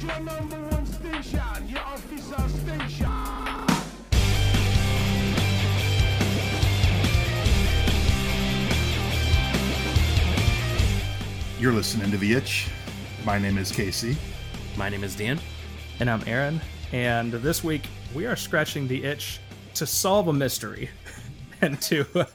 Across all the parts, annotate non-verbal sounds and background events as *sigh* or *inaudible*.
is your number one station, your official station. You're listening to The Itch. My name is Casey. My name is Dan. And I'm Aaron. And this week we are scratching the itch to solve a mystery. *laughs* and to *laughs*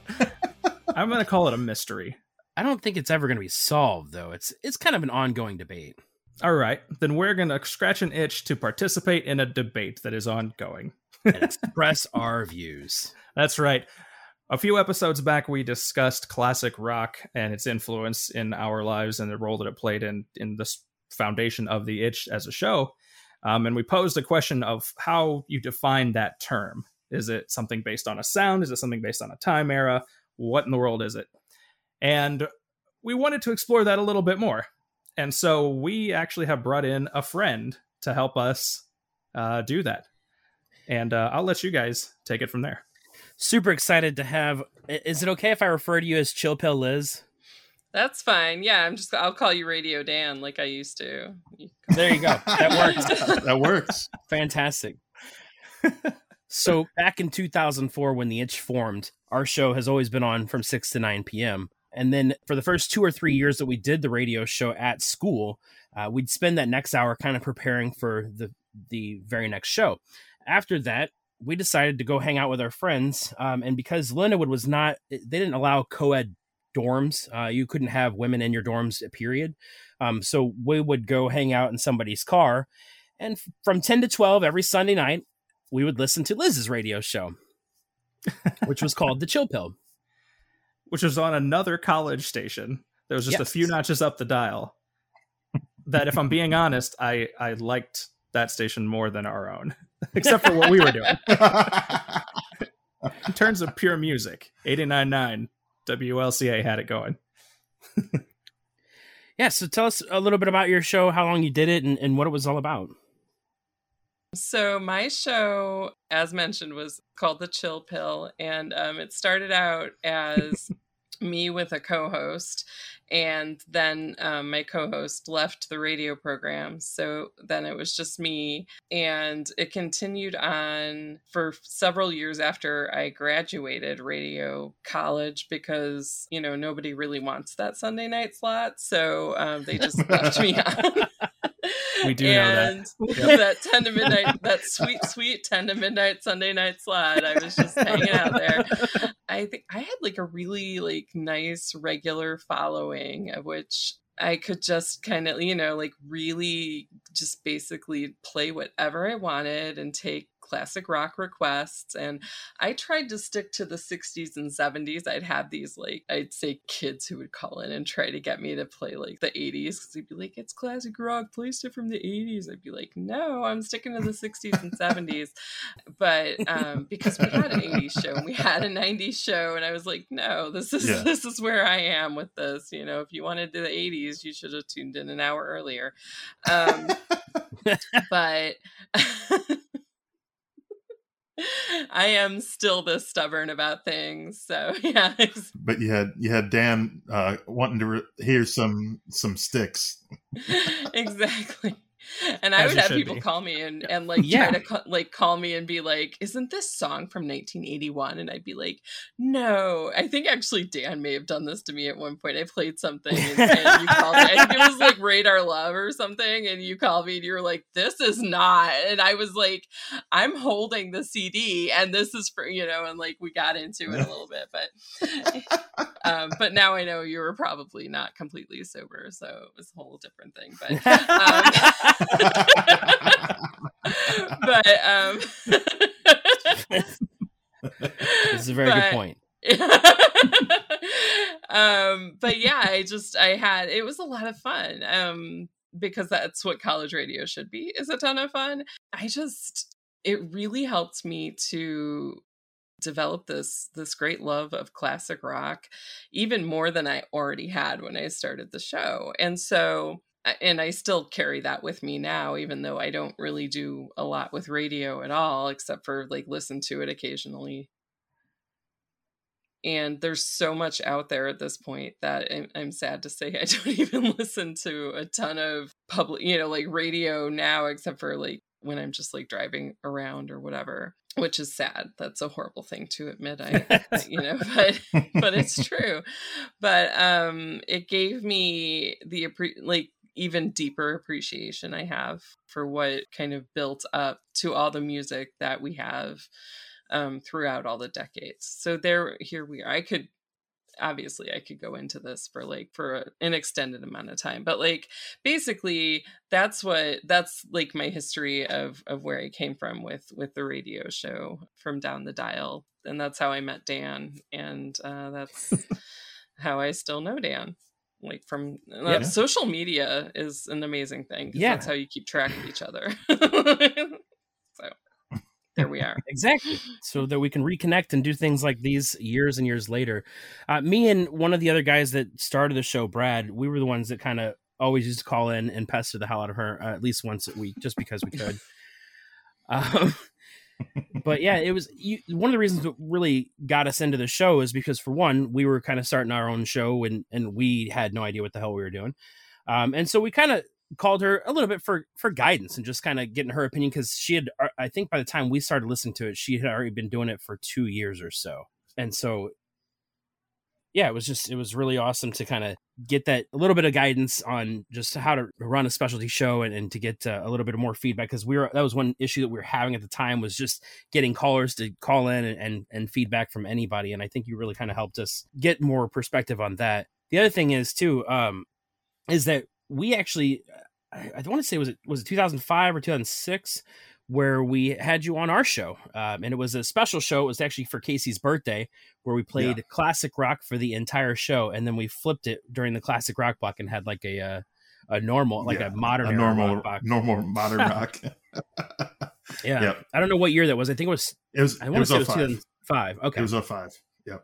I'm going to call it a mystery. I don't think it's ever going to be solved though. It's it's kind of an ongoing debate. All right, then we're going to scratch an itch to participate in a debate that is ongoing and express *laughs* our views. That's right. A few episodes back, we discussed classic rock and its influence in our lives and the role that it played in in the foundation of the itch as a show. Um, and we posed a question of how you define that term. Is it something based on a sound? Is it something based on a time era? What in the world is it? And we wanted to explore that a little bit more. And so we actually have brought in a friend to help us uh, do that. And uh, I'll let you guys take it from there. Super excited to have. Is it okay if I refer to you as Chill Pill Liz? That's fine. Yeah, I'm just. I'll call you Radio Dan like I used to. There you go. That *laughs* works. that works. Fantastic. *laughs* so back in 2004, when the Itch formed, our show has always been on from 6 to 9 p.m. And then for the first two or three years that we did the radio show at school, uh, we'd spend that next hour kind of preparing for the the very next show. After that, we decided to go hang out with our friends. Um, and because Lindenwood was not, they didn't allow co-ed dorms. Uh, you couldn't have women in your dorms, period. Um, so we would go hang out in somebody's car. And from 10 to 12 every Sunday night, we would listen to Liz's radio show, which was called The Chill Pill which was on another college station. There was just yes. a few notches up the dial. That, if I'm being honest, I I liked that station more than our own, *laughs* except for what we were doing. In terms of pure music, 89.9 WLCA had it going. *laughs* yeah, so tell us a little bit about your show, how long you did it, and, and what it was all about. So my show, as mentioned, was called The Chill Pill, and um, it started out as *laughs* me with a co-host, and then um, my co-host left the radio program. So then it was just me, and it continued on for several years after I graduated radio college because you know nobody really wants that Sunday night slot, so um, they just left me *laughs* on. *laughs* We do and know that. *laughs* Yep. that 10 to midnight, *laughs* that sweet, sweet 10 to midnight Sunday night slot. I was just hanging out there. *laughs* I think I had like a really like nice regular following of which I could just kind of, you know, like really just basically play whatever I wanted and take classic rock requests. And I tried to stick to the 60s and 70s. I'd have these, like, I'd say kids who would call in and try to get me to play like the 80s because they'd be like, it's classic rock, play stuff from the 80s. I'd be like, no, I'm sticking to the 60s and 70s. But um, because we had an 80s show and we had a 90s show, and I was like, no, this is yeah. this is where I am with this. You know, if you wanted to the 80s, you should have tuned in an hour earlier. Um, *laughs* but *laughs* *laughs* I am still this stubborn about things. So *laughs* yeah. But you had you had Dan uh, wanting to re- hear some some Styx. *laughs* exactly *laughs* and I would have people be. call me and, and like yeah. try to ca- like call me and be like, "Isn't this song from 1981?" And I'd be like, "No." I think actually Dan may have done this to me at one point. I played something and, and you called me. I think it was like Radar Love or something, and you called me and you were like, "This is not." And I was like, "I'm holding the CD, and this is for you know." And like we got into it a little bit, but *laughs* um, but now I know you were probably not completely sober, so it was a whole different thing. But. *laughs* Um, but um this is a very but, good point. *laughs* um but yeah, I just I had it was a lot of fun. Um because that's what college radio should be is a ton of fun. I just it really helped me to develop this this great love of classic rock even more than I already had when I started the show. And so and I still carry that with me now, even though I don't really do a lot with radio at all, except for like listen to it occasionally. and there's so much out there at this point that I'm, I'm sad to say *laughs* I don't even listen to a ton of public, you know, like radio now, except for like when I'm just like driving around or whatever, which is sad. That's a horrible thing to admit. I, *laughs* you know, but but it's true. But um, it gave me the like even deeper appreciation I have for what kind of built up to all the music that we have um, throughout all the decades. So there, here we are. I could obviously I could go into this for like for a, an extended amount of time, but like basically that's what that's like my history of of where I came from with with the radio show from down the dial, and that's how I met Dan, and uh, that's *laughs* how I still know Dan. Like from uh, Yeah. social media is an amazing thing Yeah. that's how you keep track of each other. *laughs* so there we are. Exactly. So that we can reconnect and do things like these years and years later. Uh, me and one of the other guys that started the show, Brad, we were the ones that kind of always used to call in and pester the hell out of her uh, at least once a week just because we could. *laughs* um, but yeah, it was you, one of the reasons that really got us into the show is because for one, we were kind of starting our own show and and we had no idea what the hell we were doing. Um, and so we kind of called her a little bit for for guidance and just kind of getting her opinion because she had uh, i think by the time we started listening to it she had already been doing it for two years or so and so yeah it was just it was really awesome to kind of get that a little bit of guidance on just how to run a specialty show and, and to get uh, a little bit more feedback because we were that was one issue that we were having at the time was just getting callers to call in and and, and feedback from anybody and i think you really kind of helped us get more perspective on that. The other thing is too um is that we actually I, I want to say was it was it 2005 or 2006 where we had you on our show um, and it was a special show it was actually for casey's birthday where we played classic rock for the entire show and then we flipped it during the classic rock block and had like a uh, a normal like Yeah, a modern a normal rock block. normal modern *laughs* rock. *laughs* yeah Yep. i don't know what year that was i think it was It was. i want to say it was 05. 2005 okay It was 05. Yep.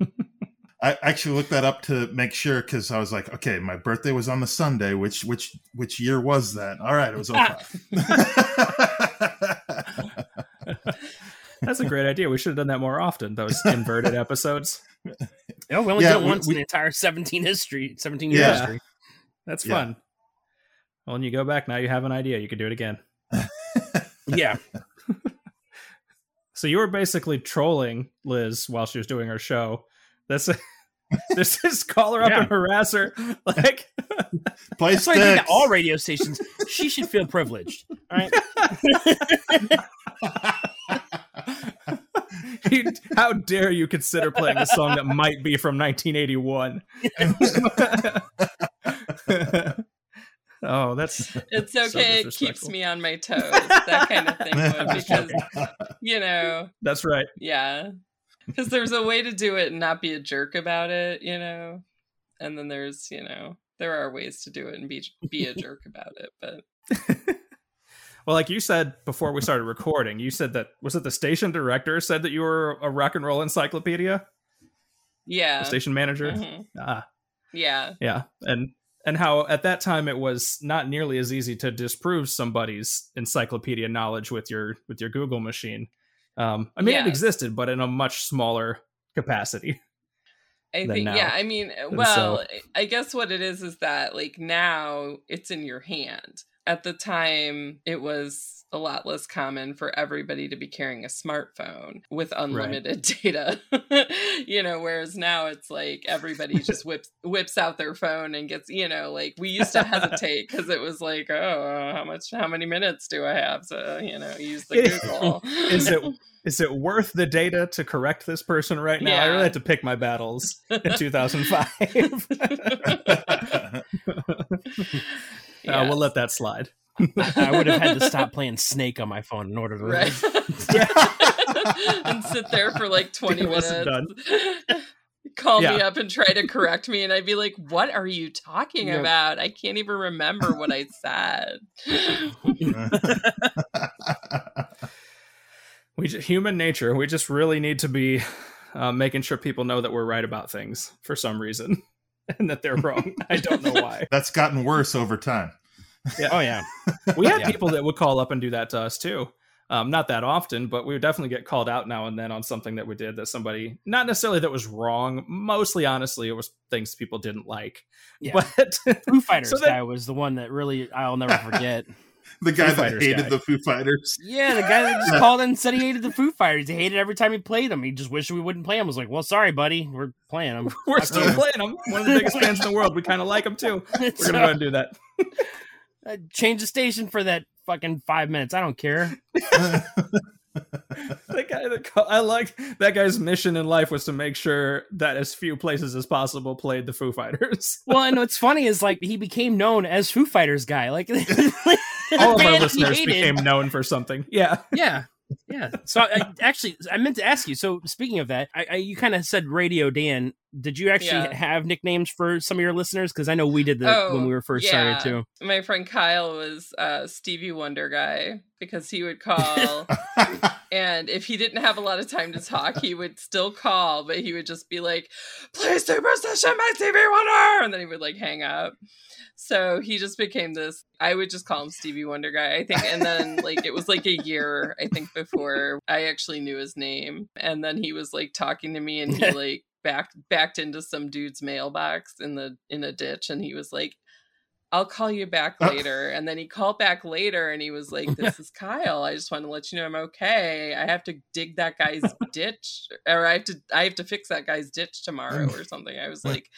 *laughs* I actually looked that up to make sure because I was like, okay, my birthday was on the Sunday. Which which which year was that? All right, it was 05. *laughs* *laughs* That's a great idea. We should have done that more often. Those inverted episodes. *laughs* oh we only Yeah, did it we- once we- in the entire 17 history 17 year Yeah. history That's Yeah. fun. Well, when you go back now, you have an idea. You could do it again. yeah So you were basically trolling Liz while she was doing her show. That's *laughs* this is call her up Yeah. and harass her. Like *laughs* Play That's what Styx. at all radio stations. She should feel privileged. All right. *laughs* how dare you consider playing a song that might be from 1981? oh, that's It's So okay. it keeps me on my toes. That kind of thing. I'm would, just because you know, that's right. yeah. *laughs* Because there's a way to do it and not be a jerk about it, you know. And then there's, you know, there are ways to do it and be be a jerk *laughs* about it. But Well, like you said before we started recording, you said that was it the station director said that you were a rock and roll encyclopedia, yeah, the station manager. Mhm. Ah, yeah, yeah, and and how at that time it was not nearly as easy to disprove somebody's encyclopedia knowledge with your with your Google machine. Um, I mean, it existed, but in a much smaller capacity. I think yeah. I mean, well, so- I guess what it is is that like now it's in your hand. At the time, it was a lot less common for everybody to be carrying a smartphone with unlimited *laughs* data. you know, whereas now it's like everybody *laughs* just whips whips out their phone and gets, you know, like we used to hesitate because it was like, oh, how much how many minutes do I have to, you know, use the Google. is it *laughs* is it worth the data to correct this person right now? I really had to pick my battles in 2005. Yeah. Uh, we'll let that slide. I would have had to stop *laughs* playing Snake on my phone in order to. right *laughs* and sit there for like *laughs* 20 It minutes wasn't call me up and try to correct me and i'd be like what are you talking Yep. about i can't even remember what i said We ju- human nature. We just really need to be uh, making sure people know that we're right about things for some reason, and that they're wrong. I don't know why. That's gotten worse over time. Oh yeah. *laughs* We had Yeah. people that would call up and do that to us too. Um, not that often, but we would definitely get called out now and then on something that we did that somebody, not necessarily that was wrong. Mostly, honestly, it was things people didn't like. Yeah. But *laughs* Foo Fighters So that- guy was the one that really I'll never forget. *laughs* The guy Foo that Fighters hated guy. the Foo Fighters. yeah, the guy that just called in and said he hated the Foo Fighters. He hated every time he played them. He just wished we wouldn't play them. I was like, well, sorry, buddy, we're playing them. we're still playing them. One of the biggest fans in the world. We kind of like them too. We're gonna go and do that. Uh, change the station for that fucking five minutes. I don't care. *laughs* that guy that I like that guy's mission in life was to make sure that as few places as possible played the Foo Fighters. *laughs* Well, and what's funny is like he became known as Foo Fighters guy. Like *laughs* All of our listeners became known for something. Yeah. yeah yeah so I, actually i meant to ask you so speaking of that I, I you kind of said radio dan did you actually Yeah. have nicknames for some of your listeners because i know we did that when Oh, we were first yeah. started too My friend Kyle was uh, Stevie Wonder guy because he would *laughs* call, and if he didn't have a lot of time to talk, he would still call, but he would just be like, "Play Superstition by Stevie Wonder," and then he would like hang up. So he just became this. I would just call him Stevie Wonder guy, I think. And then like it was like a year, I think, before I actually knew his name. And then he was like talking to me, and he *laughs* like backed backed into some dude's mailbox in the in a ditch, and he was like. I'll call you back Oh. later. And then he called back later and he was like, *laughs* This is Kyle. I just want to let you know I'm okay. I have to dig that guy's *laughs* ditch or I have to I have to fix that guy's ditch tomorrow or something. I was like,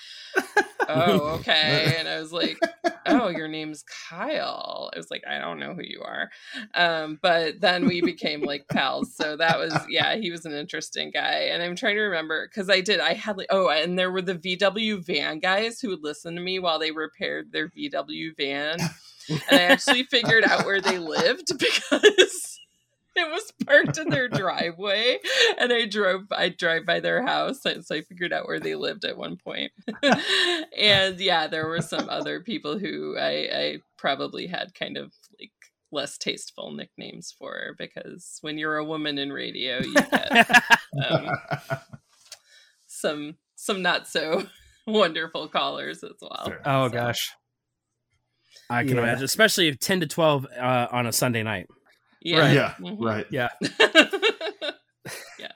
Oh, *laughs* okay. And I was like, Oh, your name's Kyle. I was like, I don't know who you are. Um, but then we became like pals. So that was yeah, he was an interesting guy. And I'm trying to remember because I did, I had like oh, and there were the VW van guys who would listen to me while they repaired their VW van. And I actually figured out where they lived *laughs* because *laughs* it was parked in their driveway. And I drove I drive by their house. So so I figured out where they lived at one point. *laughs* and yeah, there were some other people who I, I probably had kind of like less tasteful nicknames for because when you're a woman in radio, you get um, *laughs* some some not so wonderful callers as well. Fair. Oh So, gosh. i can Yeah. imagine especially if 10 to 12 uh, on a sunday night Yeah. Right. yeah, Mhm. right. Yeah. *laughs* yes.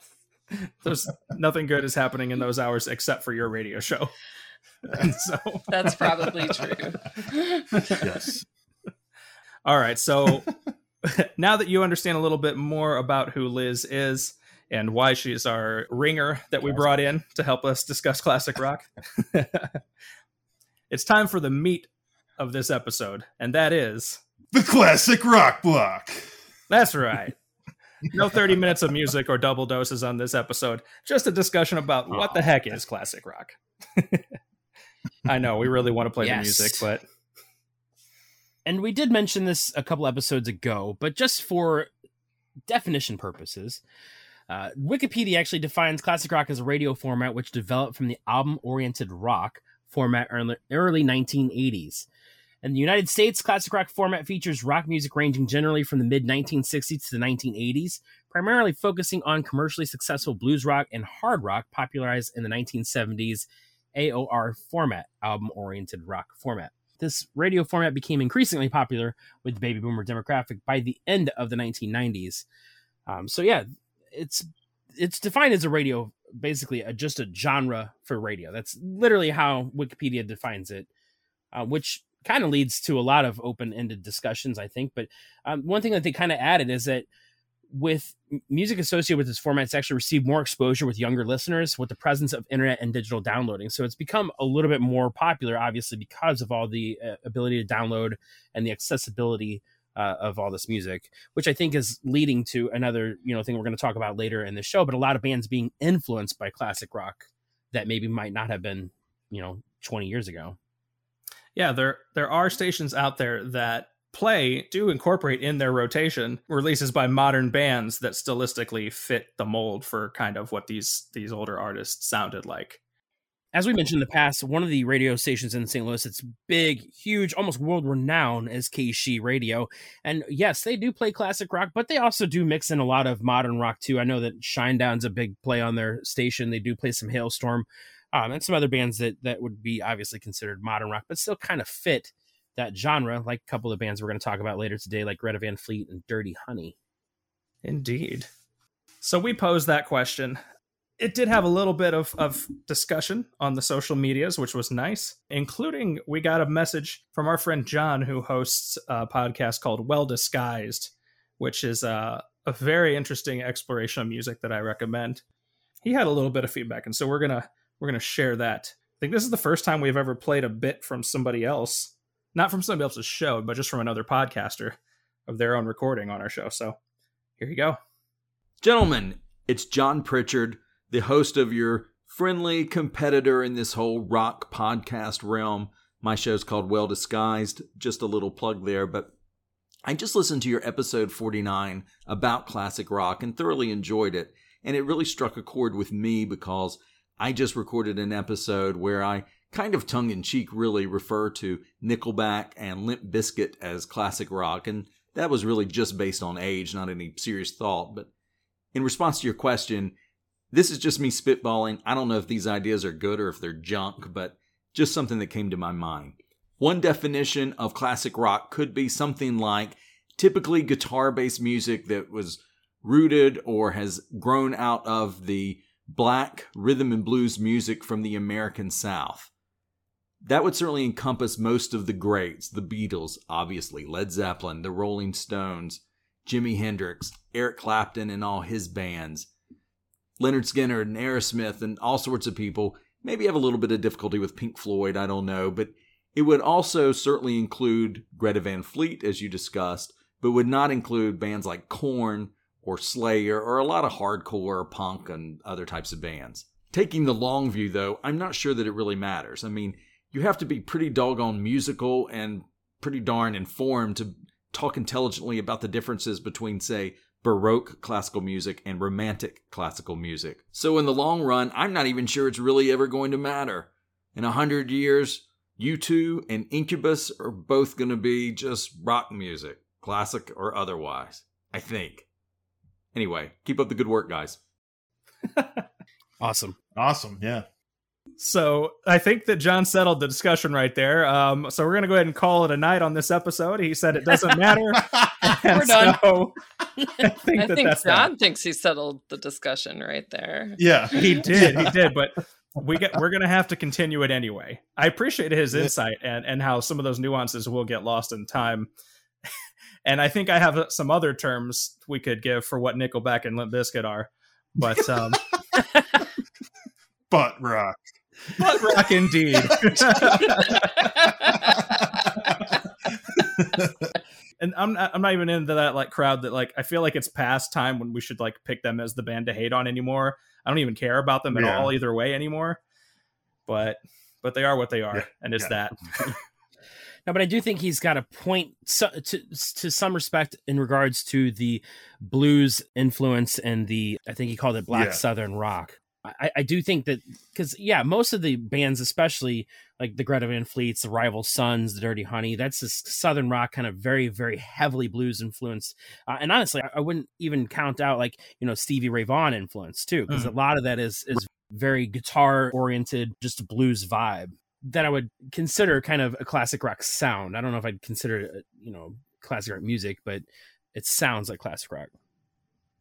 *laughs* There's nothing good is happening in those hours except for your radio show. And *laughs* so That's probably true. Yes. All right. So now that you understand a little bit more about who Liz is and why she's our ringer that we brought in to help us discuss classic rock, it's time for the meat of this episode. And that is The classic rock block. That's right. No 30 minutes of music or double doses on this episode. Just a discussion about what the heck is classic rock. *laughs* I know we really want to play Yes. the music, but and we did mention this a couple episodes ago, but just for definition purposes, uh, Wikipedia actually defines classic rock as a radio format which developed from the album-oriented rock format early 1980s. In the United States, classic rock format features rock music ranging generally from the mid 1960s to the 1980s, primarily focusing on commercially successful blues rock and hard rock popularized in the 1970s AOR format, album oriented rock format. This radio format became increasingly popular with the baby boomer demographic by the end of the 1990s. Um, so yeah, it's it's defined as a radio, basically a, just a genre for radio. That's literally how Wikipedia defines it, uh, which kind of leads to a lot of open-ended discussions, I think. But um, one thing that they kind of added is that with music associated with this format, it's actually received more exposure with younger listeners with the presence of internet and digital downloading. So it's become a little bit more popular, obviously, because of all the uh, ability to download and the accessibility uh, of all this music, which I think is leading to another you know thing we're going to talk about later in the show. But a lot of bands being influenced by classic rock that maybe might not have been you know 20 years ago. Yeah, there there are stations out there that play do incorporate in their rotation releases by modern bands that stylistically fit the mold for kind of what these these older artists sounded like. as we mentioned in the past, one of the radio stations in St. Louis, it's big, huge, almost world renowned is KSHE Radio. And yes, they do play classic rock, but they also do mix in a lot of modern rock too. I know that Shinedown's a big play on their station. They do play some Halestorm um, and some other bands that, that would be obviously considered modern rock, but still kind of fit that genre, like a couple of bands we're going to talk about later today, like Greta Van Fleet and Dirty Honey. Indeed. So we posed that question. It did have a little bit of, of discussion on the social medias, which was nice, including we got a message from our friend John, who hosts a podcast called Well Disguised, which is a, a very interesting exploration of music that I recommend. He had a little bit of feedback, and so we're gonna we're gonna share that. I think this is the first time we've ever played a bit from somebody else, not from somebody else's show, but just from another podcaster of their own recording on our show. So here you go. Gentlemen, it's John Pritchard, the host of your friendly competitor in this whole rock podcast realm. My show's called Well Disguised. Just a little plug there, but I just listened to your episode 49 about classic rock and thoroughly enjoyed it. And it really struck a chord with me because I just recorded an episode where I kind of tongue in cheek really refer to Nickelback and Limp Bizkit as classic rock. And that was really just based on age, not any serious thought. But in response to your question, this is just me spitballing. I don't know if these ideas are good or if they're junk, but just something that came to my mind. One definition of classic rock could be something like typically guitar based music that was rooted or has grown out of the black rhythm and blues music from the American South. That would certainly encompass most of the greats the Beatles, obviously, Led Zeppelin, the Rolling Stones, Jimi Hendrix, Eric Clapton, and all his bands, Lynyrd Skynyrd and Aerosmith, and all sorts of people. Maybe have a little bit of difficulty with Pink Floyd, I don't know, but it would also certainly include Greta Van Fleet, as you discussed, but would not include bands like Korn or Slayer or a lot of hardcore punk and other types of bands. Taking the long view, though, I'm not sure that it really matters. I mean, you have to be pretty doggone musical and pretty darn informed to talk intelligently about the differences between, say, Baroque classical music and Romantic classical music. So, in the long run, I'm not even sure it's really ever going to matter. In a hundred years, U2 and Incubus are both going to be just rock music, classic or otherwise. I think. Anyway, keep up the good work, guys. *laughs* Awesome. Awesome. Yeah. So I think that John settled the discussion right there. Um, so we're gonna go ahead and call it a night on this episode. He said it doesn't matter. *laughs* We're done. So *laughs* I think I that think that's John that. thinks he settled the discussion right there. Yeah. He did. He did. But we get we're gonna have to continue it anyway. I appreciate his insight and and how some of those nuances will get lost in time. And I think I have some other terms we could give for what Nickelback and Limp Bizkit are. But *laughs* um, Butt rock. butt rock indeed. and I'm not, I'm not even into that like crowd that like I feel like it's past time when we should like pick them as the band to hate on anymore. I don't even care about them at Yeah. all either way anymore. But but they are what they are, Yeah, and it's yeah. that. *laughs* No, but I do think he's got a point so, to to some respect in regards to the blues influence and the I think he called it black Yeah. southern rock. I, I do think that because yeah, most of the bands, especially like the Greta Van Fleets, the Rival Sons, the Dirty Honey, that's this southern rock kind of very very heavily blues influenced. Uh, and honestly, I, I wouldn't even count out like you know Stevie Ray Vaughan influence too, because a lot of that is is very guitar oriented, just a blues vibe that I would consider kind of a classic rock sound. I don't know if I'd consider it, you know, classic rock music, but it sounds like classic rock.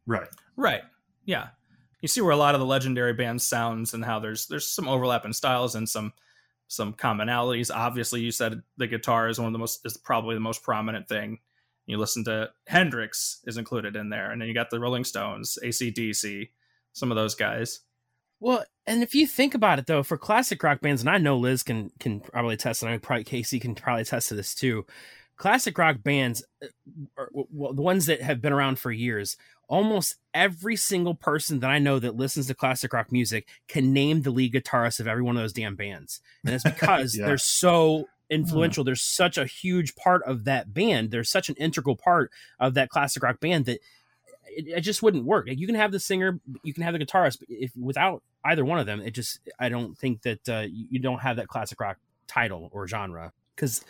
Right. right. Yeah. You see where a lot of the legendary bands sounds and how there's there's some overlap in styles and some some commonalities. Obviously, you said the guitar is one of the most is probably the most prominent thing. You listen to Hendrix is included in there, and then you got the Rolling Stones, AC/DC, some of those guys. Well, and if you think about it though, for classic rock bands, and I know Liz can can probably attest, and I probably Casey can probably test to this too. Classic rock bands, uh, well, the ones that have been around for years, almost every single person that I know that listens to classic rock music can name the lead guitarist of every one of those damn bands, and it's *laughs* because Yeah. they're so influential. There's such a huge part of that band. There's such an integral part of that classic rock band that it, it just wouldn't work. Like, you can have the singer, you can have the guitarist, but if without either one of them, it just I don't think that uh, you, don't have that classic rock title or genre. Because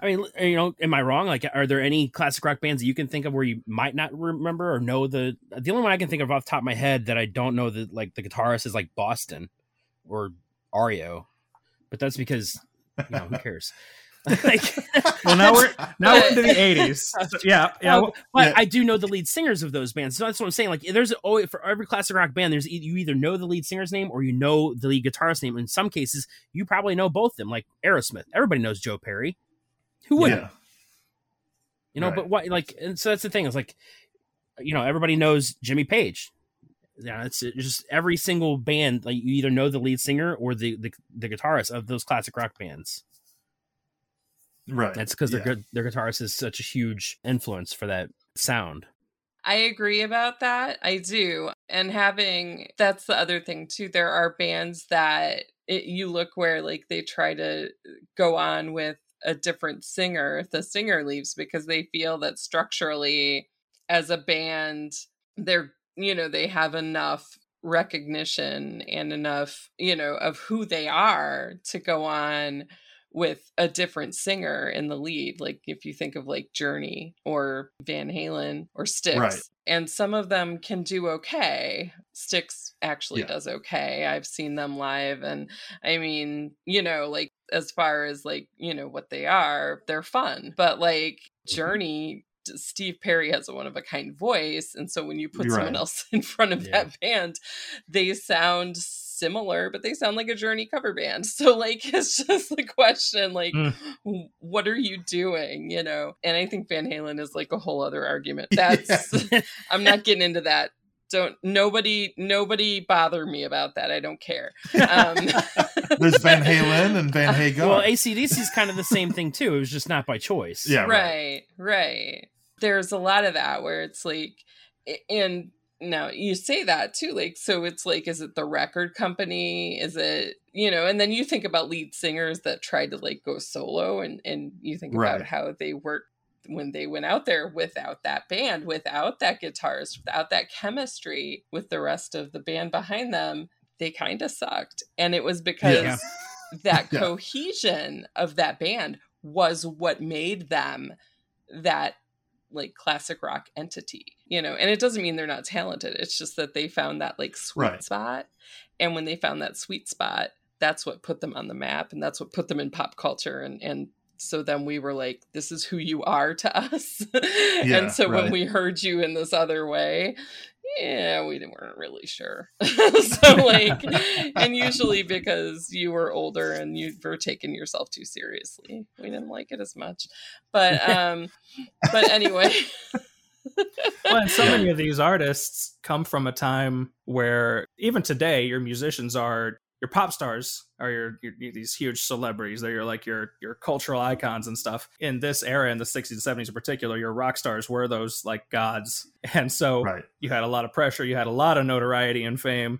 I mean, you know, am I wrong? Like, are there any classic rock bands that you can think of where you might not remember or know the? The only one I can think of off the top of my head that I don't know that like the guitarist is like Boston or REO, but that's because you know who *laughs* cares. *laughs* like, *laughs* Well, now we're now we're into the '80s. *laughs* So, yeah, yeah. well, but yeah. I do know the lead singers of those bands. So that's what I'm saying. Like, there's always for every classic rock band, there's you either know the lead singer's name or you know the lead guitarist name. In some cases, you probably know both of them. Like Aerosmith, everybody knows Joe Perry. Who wouldn't? Yeah. You know, Right. but what like and so that's the thing. It's like you know, everybody knows Jimmy Page. Yeah, it's, it's just every single band, like you either know the lead singer or the the, the guitarist of those classic rock bands. Right. That's because Yeah. their their guitarist is such a huge influence for that sound. I agree about that. I do. And having that's the other thing too. There are bands that it, you look where like they try to go on with a different singer if the singer leaves because they feel that structurally as a band they're you know they have enough recognition and enough you know of who they are to go on with a different singer in the lead like if you think of like journey or van halen or Styx Right. and some of them can do okay Styx actually Yeah. does okay i've seen them live and i mean you know like as far as like you know what they are they're fun but like Mm-hmm. journey steve perry has a one of a kind voice and so when you put someone else *laughs* in front of Yeah. that band they sound similar but they sound like a journey cover band *laughs* so like it's just the question like Mm. what are you doing you know and i think van halen is like a whole other argument *laughs* that's *laughs* i'm not getting into that don't nobody nobody bother me about that i don't care um There's Van Halen and Van Hagar. Well, AC/DC is kind of the same thing too. It was just not by choice. yeah. Right. right right there's a lot of that where it's like and now you say that too like so it's like is it the record company is it you know and then you think about lead singers that tried to like go solo and and you think about how they worked when they went out there without that band without that guitarist without that chemistry with the rest of the band behind them they kind of sucked and it was because Yeah. *laughs* that Yeah. cohesion of that band was what made them that like classic rock entity you know? And it doesn't mean they're not talented it's just that they found that like sweet Right. spot. And when they found that sweet spot that's what put them on the map and that's what put them in pop culture and and so then we were like this is who you are to *laughs* us. Yeah, and so when we heard you in this other way yeah we weren't really sure. *laughs* So like and usually because you were older and you were taking yourself too seriously we didn't like it as much. But *laughs* um but anyway. *laughs* Well, and so many of these artists come from a time where even today your musicians are your pop stars are your, your, your- these huge celebrities they're your like your your cultural icons and stuff. In this era in the 60s and 70s in particular your rock stars were those like gods. *laughs* And so Right. you had a lot of pressure you had a lot of notoriety and fame.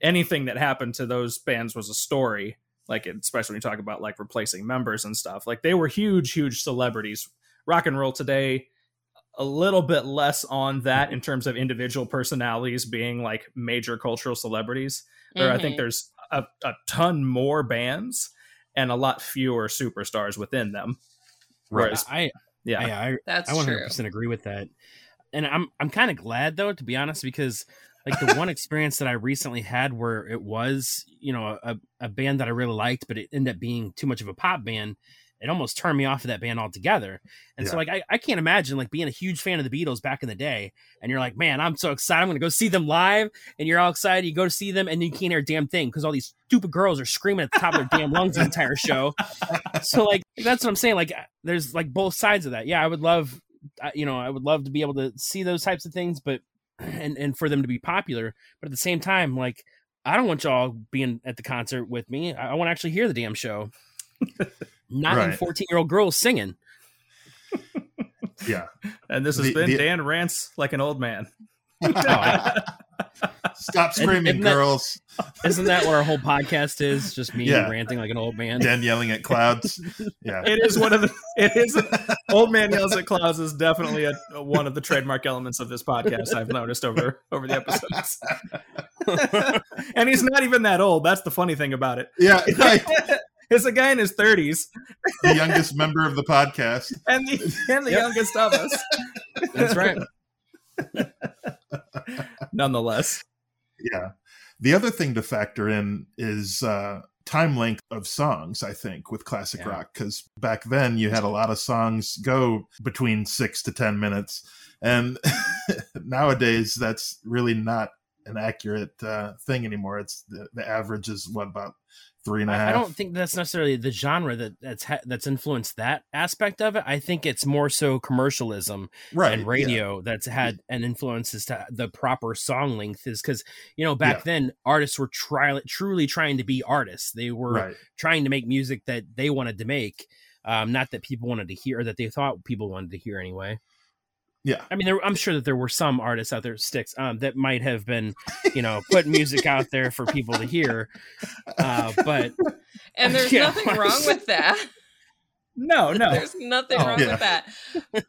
Anything that happened to those bands was a story like especially when you talk about like replacing members and stuff. Like they were huge huge celebrities. Rock and roll today a little bit less on that in terms of individual personalities being like major cultural celebrities. Or i think Mhm. there's a, a ton more bands and a lot fewer superstars within them Right. Whereas- I yeah I, I, that's I 100% agree with that. And I'm I'm kind of glad though, to be honest, because like the one *laughs* experience that I recently had where it was, you know, a, a band that I really liked, but it ended up being too much of a pop band. It almost turned me off of that band altogether. And so like I, I can't imagine like being a huge fan of the Beatles back in the day and you're like, man, I'm so excited. I'm gonna go see them live, and you're all excited, you go to see them, and you can't hear a damn thing because all these stupid girls are screaming at the top of their damn lungs the entire show. *laughs* so like that's what I'm saying. Like there's like both sides of that. Yeah, I would love, uh, you know, I would love to be able to see those types of things, but and and for them to be popular. But at the same time, like I don't want y'all being at the concert with me. I, I want to actually hear the damn show. *laughs* Not Right. 14 year old girls singing. *laughs* Yeah. and this has The- been the- dan rants like an old man oh, Stop screaming, isn't girls. Isn't that what our whole podcast is? Just me Yeah. ranting like an old man. Dan yelling at clouds. *laughs* Yeah. it is one of the it is *laughs* old man yells at clouds is definitely a, one of the trademark elements of this podcast i've noticed over over the episodes and he's not even that old that's the funny thing about it Yeah. Right. It's a guy in his 30s The youngest member of the podcast. *laughs* and the, and the Yep. youngest of us. *laughs* That's right. *laughs* Nonetheless. Yeah. The other thing to factor in is uh, time length of songs i think with classic Yeah. rock because back then you had a lot of songs go between six to ten minutes and nowadays that's really not an accurate uh, thing anymore it's the, the average is what about three and a half I don't think that's necessarily the genre that that's ha- that's influenced that aspect of it. I think it's more so commercialism right and yeah. radio that's had an influence as to the proper song length is because you know back Yeah. then artists were try- truly trying to be artists. They were right trying to make music that they wanted to make, um, not that people wanted to hear, or that they thought people wanted to hear anyway. Yeah I mean, there, I'm sure that there were some artists out there, Styx, um, that might have been, you know, putting music out there for people to hear. Uh, but *laughs* And there's *laughs* Yeah, nothing wrong with that. No, no. *laughs* There's nothing Oh, wrong yeah. with that.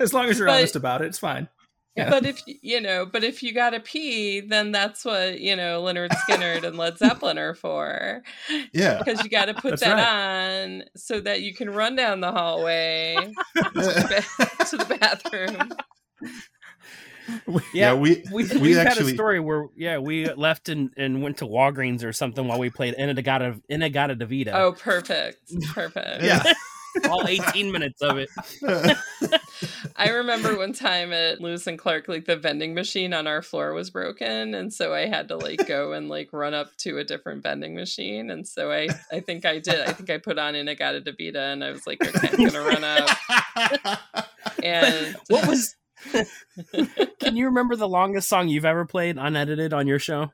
As long as you're But- honest about it, it's fine. Yeah. But if you know, but if you gotta pee, then that's what you know Lynyrd Skynyrd and Led Zeppelin are for. *laughs* yeah Because you got to put That's that right. on so that you can run down the hallway to the, ba- *laughs* to the bathroom. yeah, we we, we we've had a story where yeah we left and, and went to Walgreens or something while we played In-A-Gadda Inagata Davida. Oh, perfect, *laughs* perfect. yeah all 18 minutes of it. *laughs* I remember one time at Lewis and Clark, like the vending machine on our floor was broken, and so I had to like go and like run up to a different vending machine, and so I I think I did. I think I put on In-A-Gadda-Da-Vida, and I was like, okay, I'm gonna run up, *laughs* and What was? *laughs* Can you remember the longest song you've ever played unedited on your show?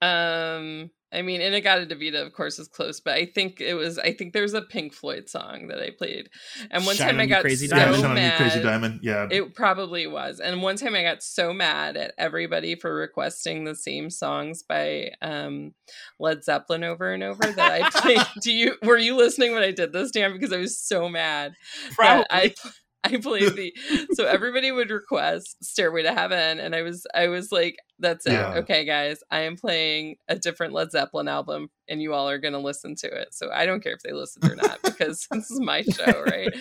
Um, I mean, In-A-Gadda-Da-Vida, of course, is close, but I think it was. I think there's a Pink Floyd song that I played, and one Shine time on I got Crazy so yeah, Diamond. Shine on mad. crazy diamond yeah It probably was, and one time I got so mad at everybody for requesting the same songs by um, Led Zeppelin over and over that I *laughs* played. Do you were you listening when I did this, Dan? Because I was so mad that I *laughs* I played the so everybody would request Stairway to Heaven and I was I was like that's it. Yeah. Okay guys, I am playing a different Led Zeppelin album and you all are going to listen to it. So I don't care if they listened or not *laughs* because *laughs* this is my show, right?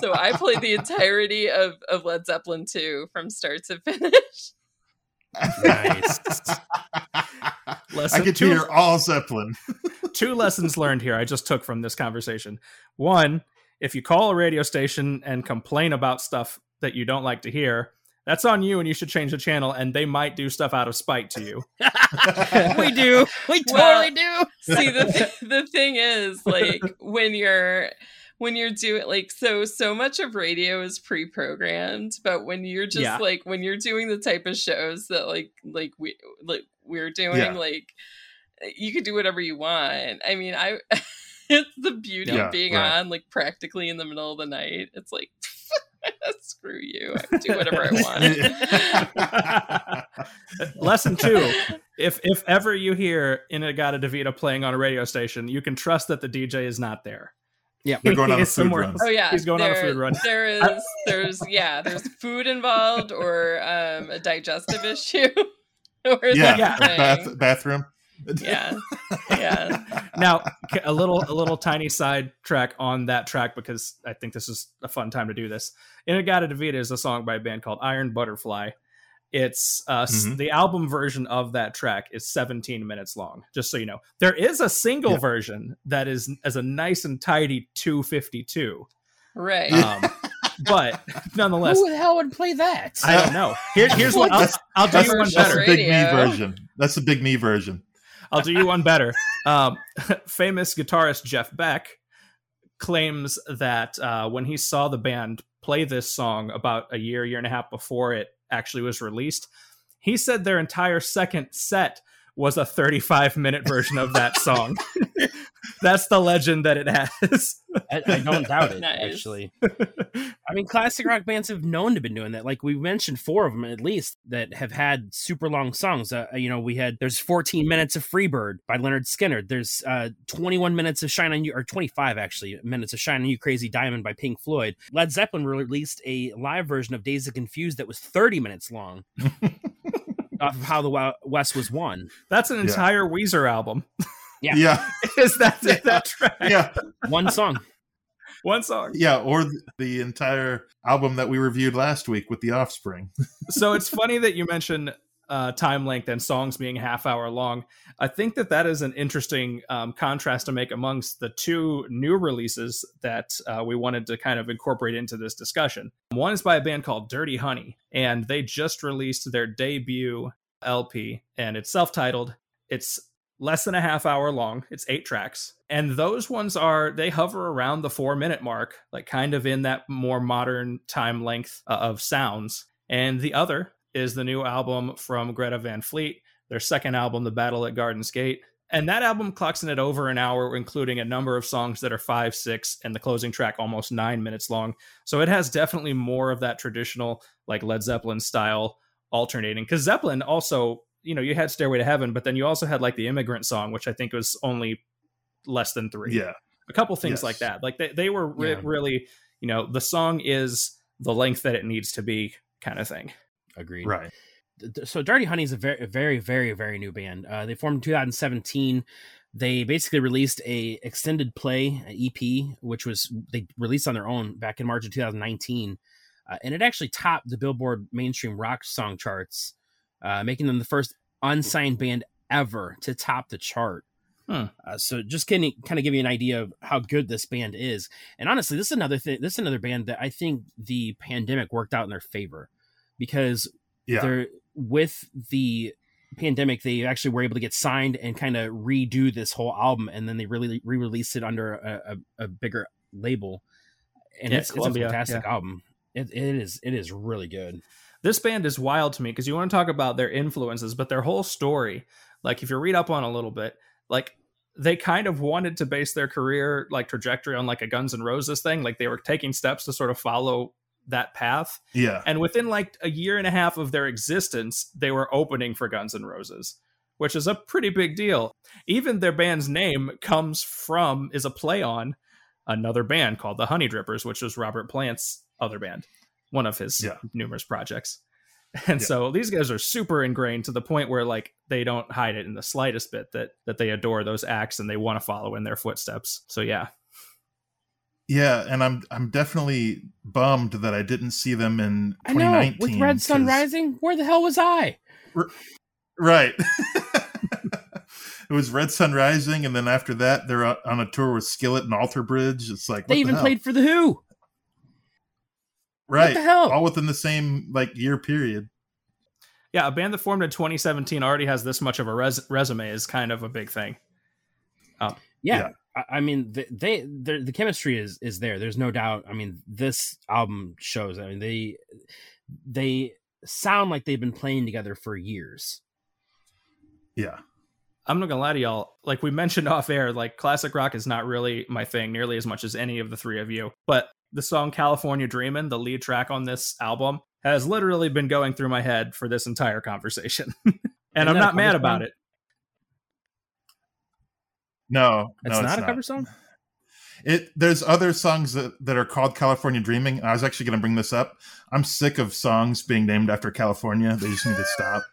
So I played the entirety of of Led Zeppelin 2 from start to finish. Nice. I Lesson get to two, hear all Zeppelin. two lessons learned here I just took from this conversation. One, if you call a radio station and complain about stuff that you don't like to hear, that's on you and you should change the channel and they might do stuff out of spite to you. *laughs* *laughs* we do. We Well, totally do. See the th- the thing is like when you're when you're doing like so so much of radio is pre-programmed but when you're just Yeah. like when you're doing the type of shows that like like we like we're doing Yeah. like you can do whatever you want i mean i *laughs* *laughs* it's the beauty Yeah, of being right. on like practically in the middle of the night it's like *laughs* screw you i do whatever i want *laughs* Lesson two: if if ever you hear In-A-Gadda-Da-Vida playing on a radio station, you can trust that the DJ is not there. Yeah. They're going on a food somewhere run. else. Oh yeah, he's going on a food run. There is, there's, yeah, there's food involved or um, a digestive issue. or Yeah, something. Bath, bathroom. Yeah, *laughs* yeah. now c- a little a little tiny side track on that track because I think this is a fun time to do this. In-A-Gadda-Da-Vida is a song by a band called Iron Butterfly. It's uh, s- Mhm. the album version of that track is 17 minutes long. Just so you know, there is a single Yeah. version that is as a nice and tidy 252. Right. Um, but nonetheless, Who the hell would play that? I don't know. Here, here's *laughs* what I'll, I'll do That's, you one Commercial that's better. the big me version. That's the big me version. I'll do you one better. Um, *laughs* famous guitarist Jeff Beck claims that uh, when he saw the band play this song about a year, year and a half before it actually was released, he said their entire second set was a 35 minute version of that song. *laughs* That's the legend that it has. I, I don't doubt it. *laughs* Nice. Actually, *laughs* I mean, classic rock bands have known to been doing that. Like we mentioned, four of them at least that have had super long songs. Uh, you know, we had there's 14 minutes of Freebird by Lynyrd Skynyrd. There's uh 21 minutes of Shine on You, or 25 actually minutes of Shine on You, Crazy Diamond by Pink Floyd. Led Zeppelin released a live version of Dazed and Confused that was 30 minutes long. off *laughs* of how the West was won. That's an Yeah. entire Weezer album. Yeah. Yeah, *laughs* Is that that track? yeah, One song. *laughs* One song. yeah. Or the entire album that we reviewed last week with The Offspring. *laughs* so it's funny that you mention uh, time length and songs being half hour long. I think that that is an interesting um, contrast to make amongst the two new releases that uh, we wanted to kind of incorporate into this discussion. One is by a band called Dirty Honey, and they just released their debut LP, and it's self titled. It's less than a half hour long. It's eight tracks. And those ones are, they hover around the four minute mark, like kind of in that more modern time length uh, of sounds. And the other is the new album from Greta Van Fleet, their second album, The Battle at Garden's Gate. And that album clocks in at over an hour, including a number of songs that are five, six, and the closing track almost nine minutes long. So it has definitely more of that traditional, like Led Zeppelin style alternating. Because Zeppelin also you know you had Stairway to Heaven, but then you also had like the Immigrant Song, which I think was only less than three. Yeah, a couple things yes. like that. Like they they were re- Yeah. really you know the song is the length that it needs to be kind of thing. Agreed. right. so Dirty Honey is a very, very, very, very new band. Uh, they formed in 2017. They basically released a extended play a EP, which was they released on their own back in March of 2019, uh, and it actually topped the Billboard mainstream rock song charts, uh, making them the first unsigned band ever to top the chart. Hmm. Uh, so just can kind of give you an idea of how good this band is. And honestly, this is another thing. This is another band that I think the pandemic worked out in their favor because Yeah. they're with the pandemic they actually were able to get signed and kind of redo this whole album and then they really re-released it under a, a, a bigger label and Yeah, it's, it's a fantastic album it, it is it is really good This band is wild to me because you want to talk about their influences, but their whole story, like if you read up on a little bit, like they kind of wanted to base their career like trajectory on like a Guns N' Roses thing. Like they were taking steps to sort of follow that path. Yeah. And within like a year and a half of their existence, they were opening for Guns N' Roses, which is a pretty big deal. Even their band's name comes from, is a play on another band called the Honeydrippers, which was Robert Plant's other band, one of his Yeah. numerous projects. *laughs* And Yeah. so these guys are super ingrained to the point where like they don't hide it in the slightest bit that that they adore those acts and they want to follow in their footsteps. So yeah. Yeah, and I'm I'm definitely bummed that I didn't see them in i know with red Sun rising where the hell was i Right. *laughs* it was Red Sun Rising, and then after that, they're on on a tour with Skillet and Alter Bridge. It's like they what the even hell? played for the who right, the hell? all within the same like year period. Yeah, a band that formed in 2017 already has this much of a res- resume is kind of a big thing. Um, yeah, Yeah. I, I mean they, they the chemistry is is there there's no doubt i mean this album shows i mean they they sound like they've been playing together for years Yeah, I'm not gonna lie to y'all. Like we mentioned *laughs* off air, like classic rock is not really my thing nearly as much as any of the three of you. But the song California Dreamin', the lead track on this album, has literally been going through my head for this entire conversation. *laughs* and I'm not mad cover about song? it. no, it's no, not it's a not. cover song It there's other songs that, that are called California Dreaming. I was actually going to bring this up. I'm sick of songs being named after California. They just need to stop.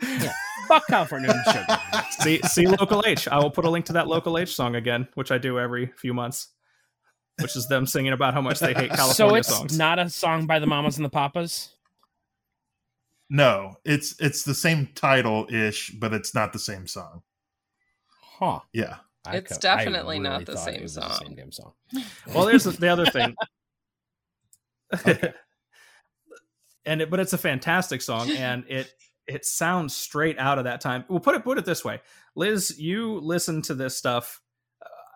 *laughs* fuck california sugar *laughs* See see local H. I will put a link to that local H song again, which I do every few months. Which is them singing about how much they hate *laughs* California so it's songs. not a song by the mamas and the papas No, it's it's the same title ish, but it's not the same song. huh Yeah, It's co- I definitely not the same it was the song. same damn song *laughs* Well, there's the, the other thing. *laughs* and it, but it's a fantastic song, and it it sounds straight out of that time. We'll put it put it this way, Liz, you listen to this stuff.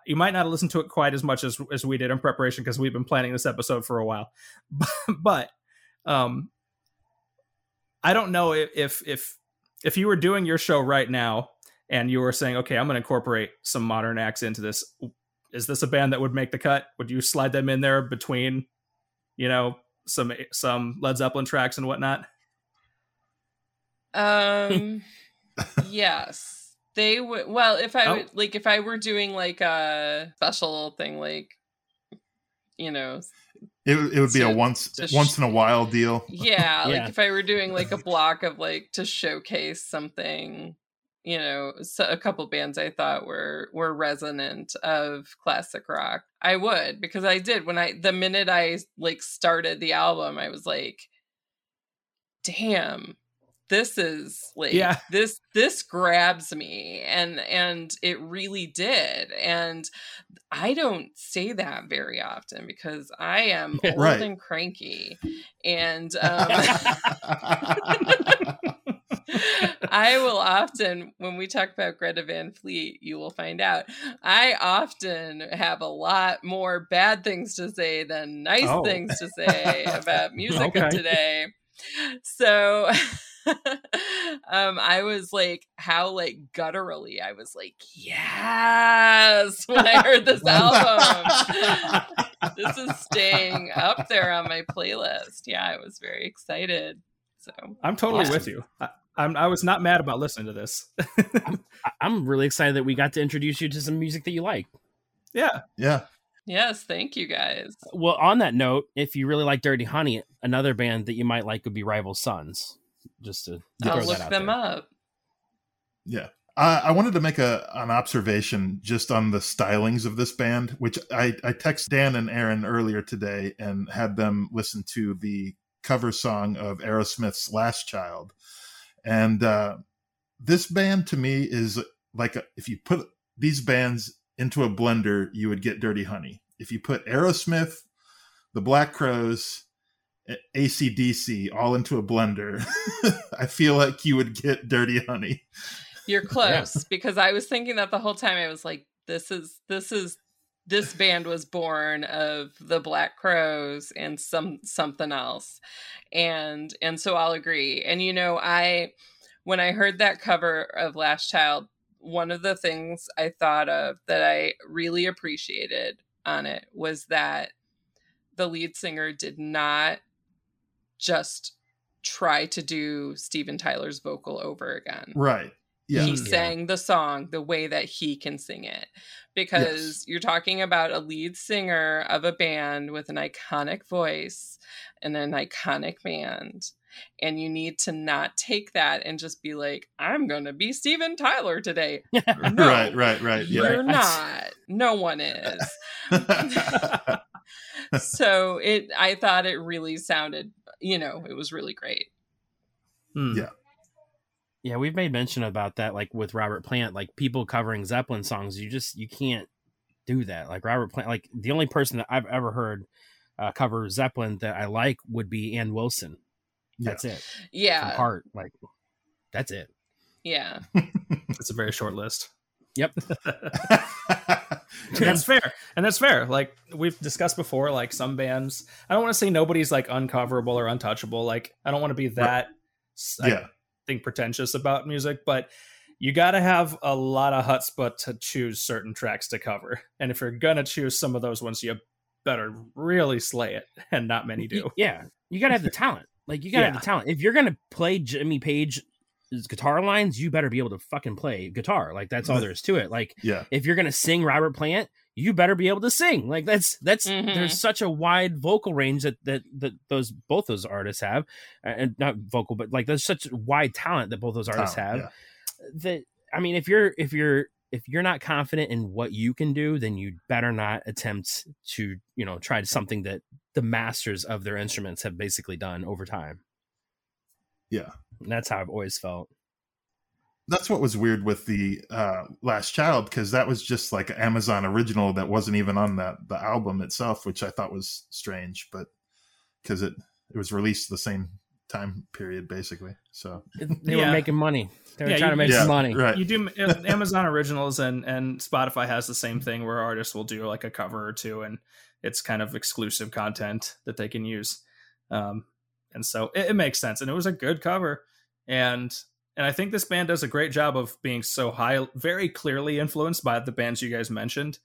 You might not listen to it quite as much as as we did in preparation because we've been planning this episode for a while, *laughs* but, but um, I don't know if if if if you were doing your show right now and you were saying, okay, I'm going to incorporate some modern acts into this is this a band that would make the cut? Would you slide them in there between, you know, some some Led Zeppelin tracks and whatnot? Um, *laughs* yes, they would. Well, if I Oh. would like, if I were doing like a special thing, like you know, it it would be a once sh- once in a while deal. yeah, *laughs* Yeah. like if I were doing like a *laughs* block of like to showcase something, you know, so a couple bands I thought were were resonant of classic rock, I would because I did when I the minute I like started the album, I was like, damn. This is like Yeah. this this grabs me and and it really did and i don't say that very often because i am *laughs* old Right. and cranky and *laughs* um *laughs* I will often, when we talk about Greta Van Fleet, you will find out I often have a lot more bad things to say than nice Oh. things to say about music of today. So *laughs* um I was like how like gutturally I was like yes *laughs* when I heard this album. *laughs* this is staying up there on my playlist. Yeah, I was very excited. So I'm totally Awesome. with you. I, I'm, I was not mad about listening to this. I- I'm really excited that we got to introduce you to some music that you like. yeah. yeah. yes, thank you guys. Well, on that note, if you really like Dirty Honey, another band that you might like would be Rival Sons. Just to I'll look that out them there. up. Yeah. I, I wanted to make a an observation just on the stylings of this band, which I, I text Dan and Aaron earlier today and had them listen to the cover song of Aerosmith's Last Child. And uh, this band to me is like a, if you put these bands into a blender, you would get Dirty Honey. If you put Aerosmith, the Black Crowes, A- AC/DC all into a blender, *laughs* I feel like you would get Dirty Honey. You're *laughs* close because I was thinking that the whole time. I was like, this is this is this band was born of the Black Crowes and some something else. And and so I'll agree. And you know, I when I heard that cover of Last Child, one of the things I thought of that I really appreciated on it was that the lead singer did not just try to do Steven Tyler's vocal over again Right. Yeah. he Yeah. sang the song the way that he can sing it because you're talking about a lead singer of a band with an iconic voice and an iconic band and you need to not take that and just be like i'm gonna be steven tyler today *laughs* No, Right, right, right. Yeah. you're not no one is *laughs* *laughs* so it i thought it really sounded you know it was really great Hmm. Yeah. Yeah, we've made mention about that, like with Robert Plant, like people covering Zeppelin songs. You just you can't do that. Like Robert Plant, like the only person that I've ever heard uh, cover Zeppelin that I like would be Ann Wilson. That's it. From yeah Heart, like that's it. yeah It's a very short list. Yep. *laughs* *laughs* *laughs* And that's fair. And that's fair. Like we've discussed before, like some bands, I don't want to say nobody's like uncoverable or untouchable. Like I don't want to be that, I yeah. think, pretentious about music, but you got to have a lot of chutzpah to choose certain tracks to cover. And if you're to choose some of those ones, you better really slay it. And not many do. Yeah, you gotta have the talent. Like you gotta have the talent. If you're gonna play Jimmy Page's guitar lines, you better be able to fucking play guitar. Like that's all there is to it. Like Yeah. if you're gonna sing Robert Plant, you better be able to sing. Like that's that's Mhm. there's such a wide vocal range that that that those both those artists have, and not vocal, but like there's such wide talent that both those artists Talent, have. That I mean, if you're if you're if you're not confident in what you can do, then you better not attempt to you know try something that the masters of their instruments have basically done over time. Yeah. And that's how I've always felt. That's what was weird with the uh, Last Child because that was just like an Amazon original that wasn't even on that the album itself, which I thought was strange, but because it it was released the same time period basically. So They Yeah. were making money. They were Yeah, trying you- to make yeah, some money. right. You do *laughs* uh, Amazon originals and and Spotify has the same thing where artists will do like a cover or two and it's kind of exclusive content that they can use. Um, and so it, it makes sense and it was a good cover and and I think this band does a great job of being so high very clearly influenced by the bands you guys mentioned,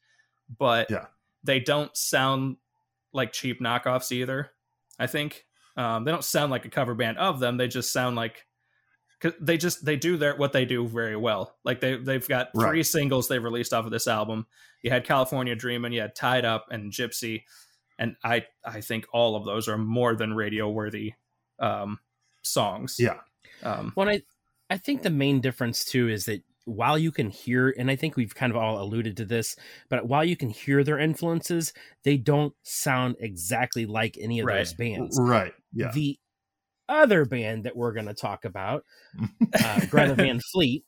but Yeah. they don't sound like cheap knockoffs either. I think um, they don't sound like a cover band of them. They just sound like they just they do their what they do very well. Like they they've got three Right. singles they've released off of this album. You had California Dreamin', you had Tied Up and Gypsy, and I I think all of those are more than radio worthy um, songs. Yeah. Um, Well, I I think the main difference too is that while you can hear, and I think we've kind of all alluded to this, but while you can hear their influences, they don't sound exactly like any of Right. those bands. right. Yeah. The other band that we're going to talk about, *laughs* uh, Greta Van Fleet.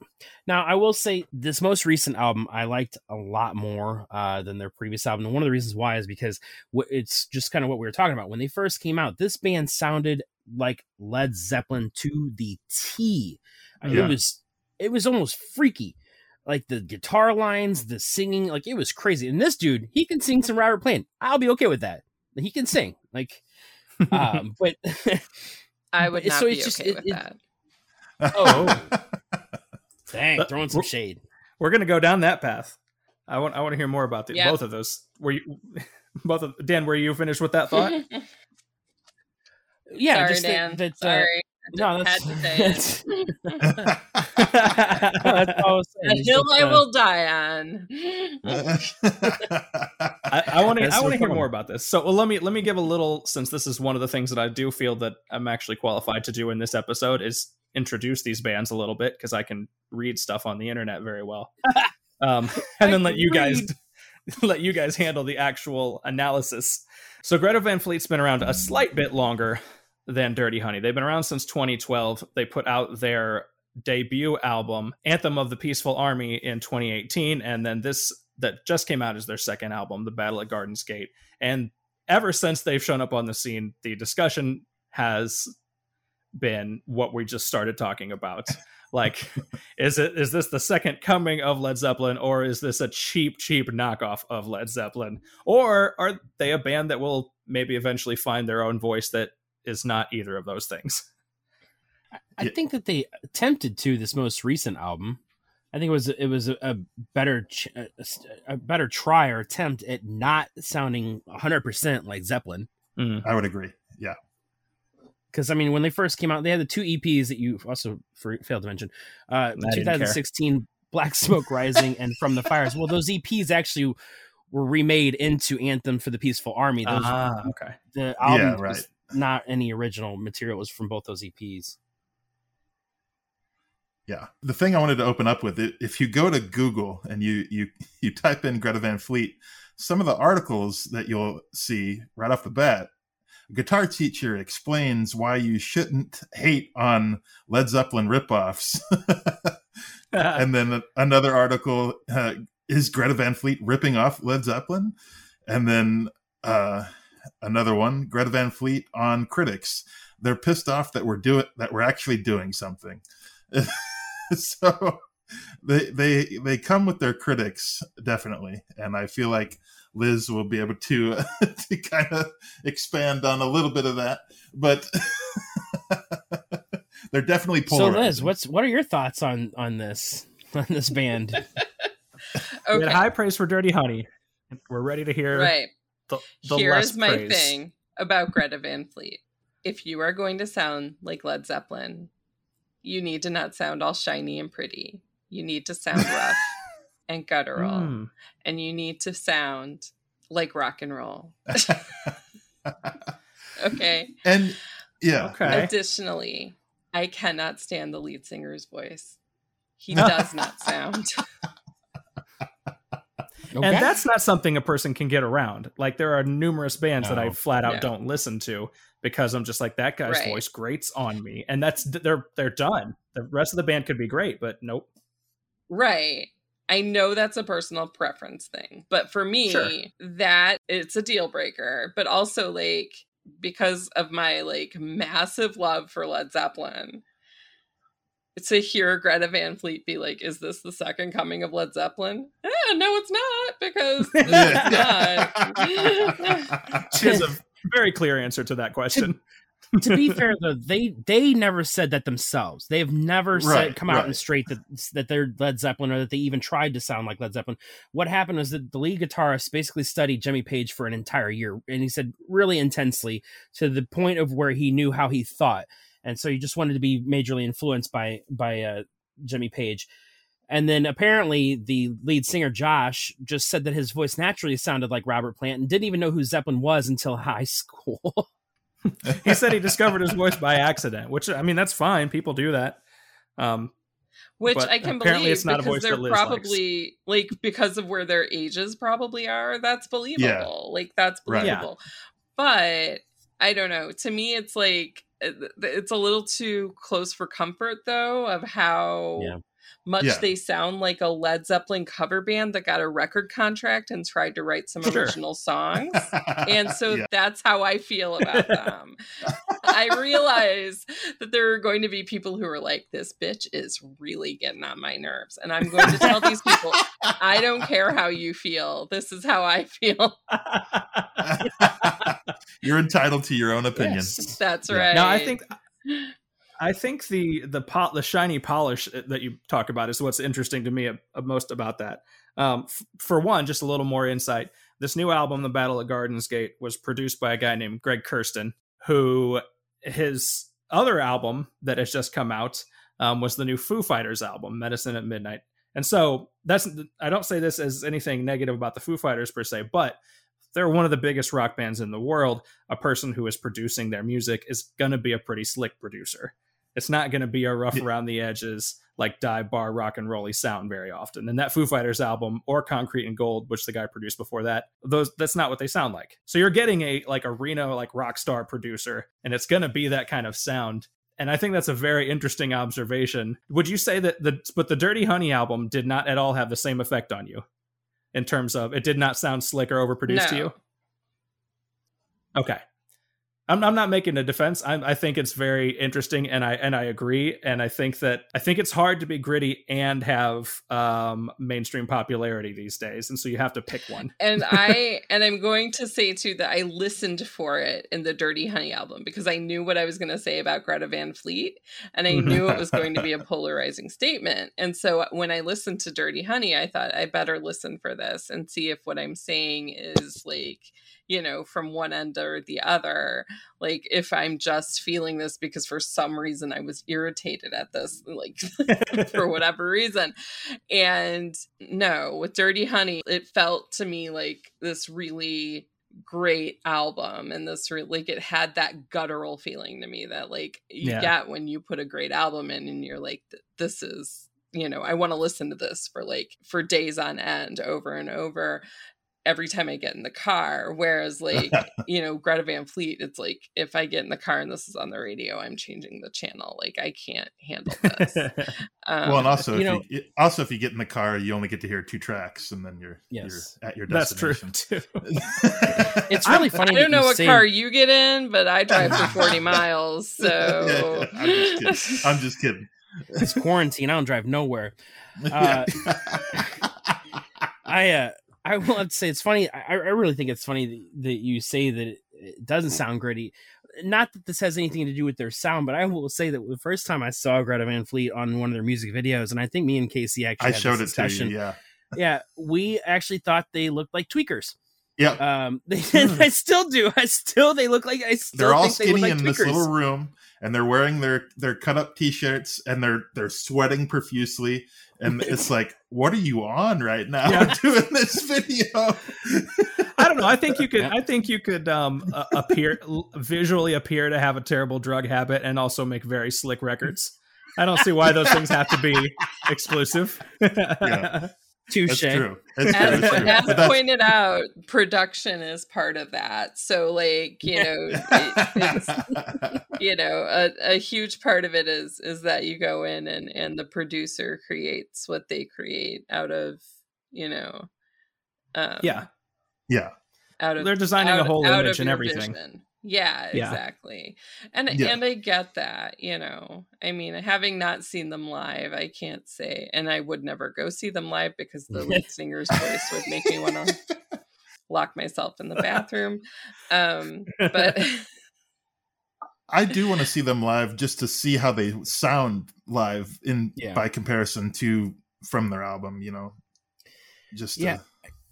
Now, I will say this most recent album I liked a lot more uh, than their previous album. And one of the reasons why is because it's just kind of what we were talking about. When they first came out, this band sounded like Led Zeppelin to the T. Yeah. It was it was almost freaky. Like the guitar lines, the singing, like it was crazy. And this dude, he can sing some Robert Plant. I'll be okay with that. He can sing. Like *laughs* um but *laughs* I would But- not so be it's just- okay it- with it- that. Oh. *laughs* dang, But throwing some we're- shade. We're gonna go down that path. I want I want to hear more about the, Yeah. both of those. Were you *laughs* both of Dan? Were you finished with that thought? *laughs* Yeah, Sorry, just Dan. that, uh, Sorry. no, had that's, to say that's, all I was saying. the It's hill just, I uh, will die on. *laughs* I, I want to I want to hear more about this. So well, let me let me give a little since this is one of the things that I do feel that I'm actually qualified to do in this episode is introduce these bands a little bit because I can read stuff on the internet very well. *laughs* Um, and then let you guys *laughs* let you guys handle the actual analysis. So Greta Van Fleet's been around a slight bit longer than Dirty Honey. They've been around since 2012. They put out their debut album, Anthem of the Peaceful Army, in 2018, and then this that just came out is their second album, The Battle at Gardens Gate. And ever since they've shown up on the scene, the discussion has been what we just started talking about. *laughs* Like, is it is this the second coming of Led Zeppelin, or is this a cheap, cheap knockoff of Led Zeppelin? Or are they a band that will maybe eventually find their own voice that is not either of those things? I think that they attempted to this most recent album. I think it was it was a, a better ch- a, a better try or attempt at not sounding 100% like Zeppelin. Mm. I would agree. Yeah. Because I mean, when they first came out, they had the two EPs that you also for, failed to mention. Uh, didn't 2016 Black Smoke Rising and From the Fires. Well, those EPs actually were remade into Anthem for the Peaceful Army. Those, Ah, okay. the album Yeah, was not any original material. It was from both those EPs. Yeah. The thing I wanted to open up with if you go to Google and you you *laughs* you type in Greta Van Fleet, some of the articles that you'll see right off the bat, guitar teacher explains why you shouldn't hate on Led Zeppelin ripoffs. *laughs* and then another article uh, is Greta Van Fleet ripping off Led Zeppelin, and then uh, another one Greta Van Fleet on critics. They're pissed off that we're doing that we're actually doing something. *laughs* *laughs* so they they they come with their critics definitely, and I feel like Liz will be able to *laughs* to kind of expand on a little bit of that, but. *laughs* They're definitely pulling. So. Liz, what's what are your thoughts on on this on this band? We Okay. had high praise for Dirty Honey. We're ready to hear Right. the, the Here less my praise. thing about Greta Van Fleet. If you are going to sound like Led Zeppelin, you need to not sound all shiny and pretty. You need to sound *laughs* rough and guttural. Hmm. And you need to sound like rock and roll. *laughs* Okay. and yeah, Okay. Additionally, I cannot stand the lead singer's voice. He *laughs* does not sound. Okay. And that's not something a person can get around. Like there are numerous bands that I flat out No. don't listen to because I'm just like that guy's Right. voice grates on me, and that's they're they're done. The rest of the band could be great, but nope. Right. I know that's a personal preference thing, but for me, Sure. that it's a deal breaker. But also, like, because of my like massive love for Led Zeppelin, to hear Greta Van Fleet be like, "Is this the second coming of Led Zeppelin?" Eh, no, it's not because it's not. *laughs* She has a very clear answer to that question. to be *laughs* fair though, they they never said that themselves. They have never said Right, come out right. and straight that that they're Led Zeppelin or that they even tried to sound like Led Zeppelin. What happened was that the lead guitarist basically studied Jimmy Page for an entire year, and he said really intensely to the point of where he knew how he thought, and so he just wanted to be majorly influenced by by uh, Jimmy Page. And then apparently the lead singer Josh just said that his voice naturally sounded like Robert Plant and didn't even know who Zeppelin was until high *laughs* school. *laughs* he said he discovered his voice by accident, which I mean that's fine. People do that. Um, Which I can apparently believe it's not a because voice they're that Liz likes. probably like because of where their ages probably are. That's believable. Like that's Right. Believable. But I don't know. To me, it's like it's a little too close for comfort though of how Yeah. Much Yeah. they sound like a Led Zeppelin cover band that got a record contract and tried to write some Sure. original songs. And *laughs* so Yeah. that's how I feel about them. I *laughs* realize that there are going to be people who are like, this bitch is really getting on my nerves. And I'm going to tell these people, I don't care how you feel. This is how I feel. *laughs* You're entitled to your own opinion. Yes. That's Yeah. right. Now I think I think the the po- the shiny polish that you talk about is what's interesting to me uh, most about that. Um, f- for one, just a little more insight. This new album, The Battle at Gardens Gate, was produced by a guy named Greg Kurstin, who his other album that has just come out um, was the new Foo Fighters album, Medicine at Midnight. And so that's I don't say this as anything negative about the Foo Fighters per se, but they're one of the biggest rock bands in the world. A person who is producing their music is going to be a pretty slick producer. It's not going to be a rough Yeah. around the edges like dive bar rock and rolly sound very often. And that Foo Fighters album or Concrete and Gold, which the guy produced before that, those that's not what they sound like. So you're getting a like a Reno like rock star producer, and it's going to be that kind of sound. And I think that's a very interesting observation. Would you say that the but the Dirty Honey album did not at all have the same effect on you in terms of it did not sound slick or overproduced to you? Okay. I'm, I'm not making a defense. I'm, I think it's very interesting, and I and I agree. And I think that I think it's hard to be gritty and have um, mainstream popularity these days, and so you have to pick one. *laughs* and I *laughs* and I'm going to say too that I listened for it in the Dirty Honey album because I knew what I was going to say about Greta Van Fleet and I knew it was going to be a *laughs* polarizing statement. And so when I listened to Dirty Honey, I thought I better listen for this and see if what I'm saying is like, you know, from one end or the other. Like if I'm just feeling this because for some reason I was irritated at this, like *laughs* for *laughs* whatever reason. And no, with Dirty Honey, it felt to me like this really great album and this re- like it had that guttural feeling to me that like you Yeah. get when you put a great album in and you're like this is you know I want to listen to this for like for days on end over and over every time I get in the car whereas like *laughs* you know Greta Van Fleet it's like if I get in the car and this is on the radio I'm changing the channel like I can't handle this um, *laughs* well, and also, you if know- you, also if you get in the car, you only get to hear two tracks, and then you're Yes. you're at your That's true destination. too. *laughs* It's really funny. I don't know what say- car you get in, but I drive for 40 miles. So I'm just kidding. I'm just kidding. It's quarantine. I don't drive nowhere. Uh, I uh, I will have to say it's funny. I, I really think it's funny that, that you say that it, it doesn't sound gritty. Not that this has anything to do with their sound, but I will say that the first time I saw Greta Van Fleet on one of their music videos, and I think me and Casey actually I had showed it this to discussion. you. Yeah. Yeah, we actually thought they looked like tweakers. Yeah. Um, *laughs* they, I still do. I still they look like I still they're all think they look skinny like in this little room and they're wearing their their cut up t-shirts and they're they're sweating profusely and it's like what are you on right now Yeah. *laughs* doing this video I don't know. I think you could. Yeah. I think you could um, uh, appear visually appear to have a terrible drug habit and also make very slick records. I don't see why those things have to be *laughs* exclusive. Yeah. *laughs* Touche. that's true it's, as, true. as But that's- pointed out, production is part of that. So like, you know, *laughs* it, it's you know, a, a huge part of it is is that you go in and and the producer creates what they create out of, you know, um, yeah, yeah out of they're designing a out- whole image and everything. vision. Yeah, Yeah. exactly. And Yeah. and I get that, you know. I mean, having not seen them live, I can't say and I would never go see them live because the lead *laughs* singer's voice would make me want to lock myself in the bathroom. Um but *laughs* i do want to see them live just to see how they sound live in Yeah. by comparison to from their album you know just to- Yeah.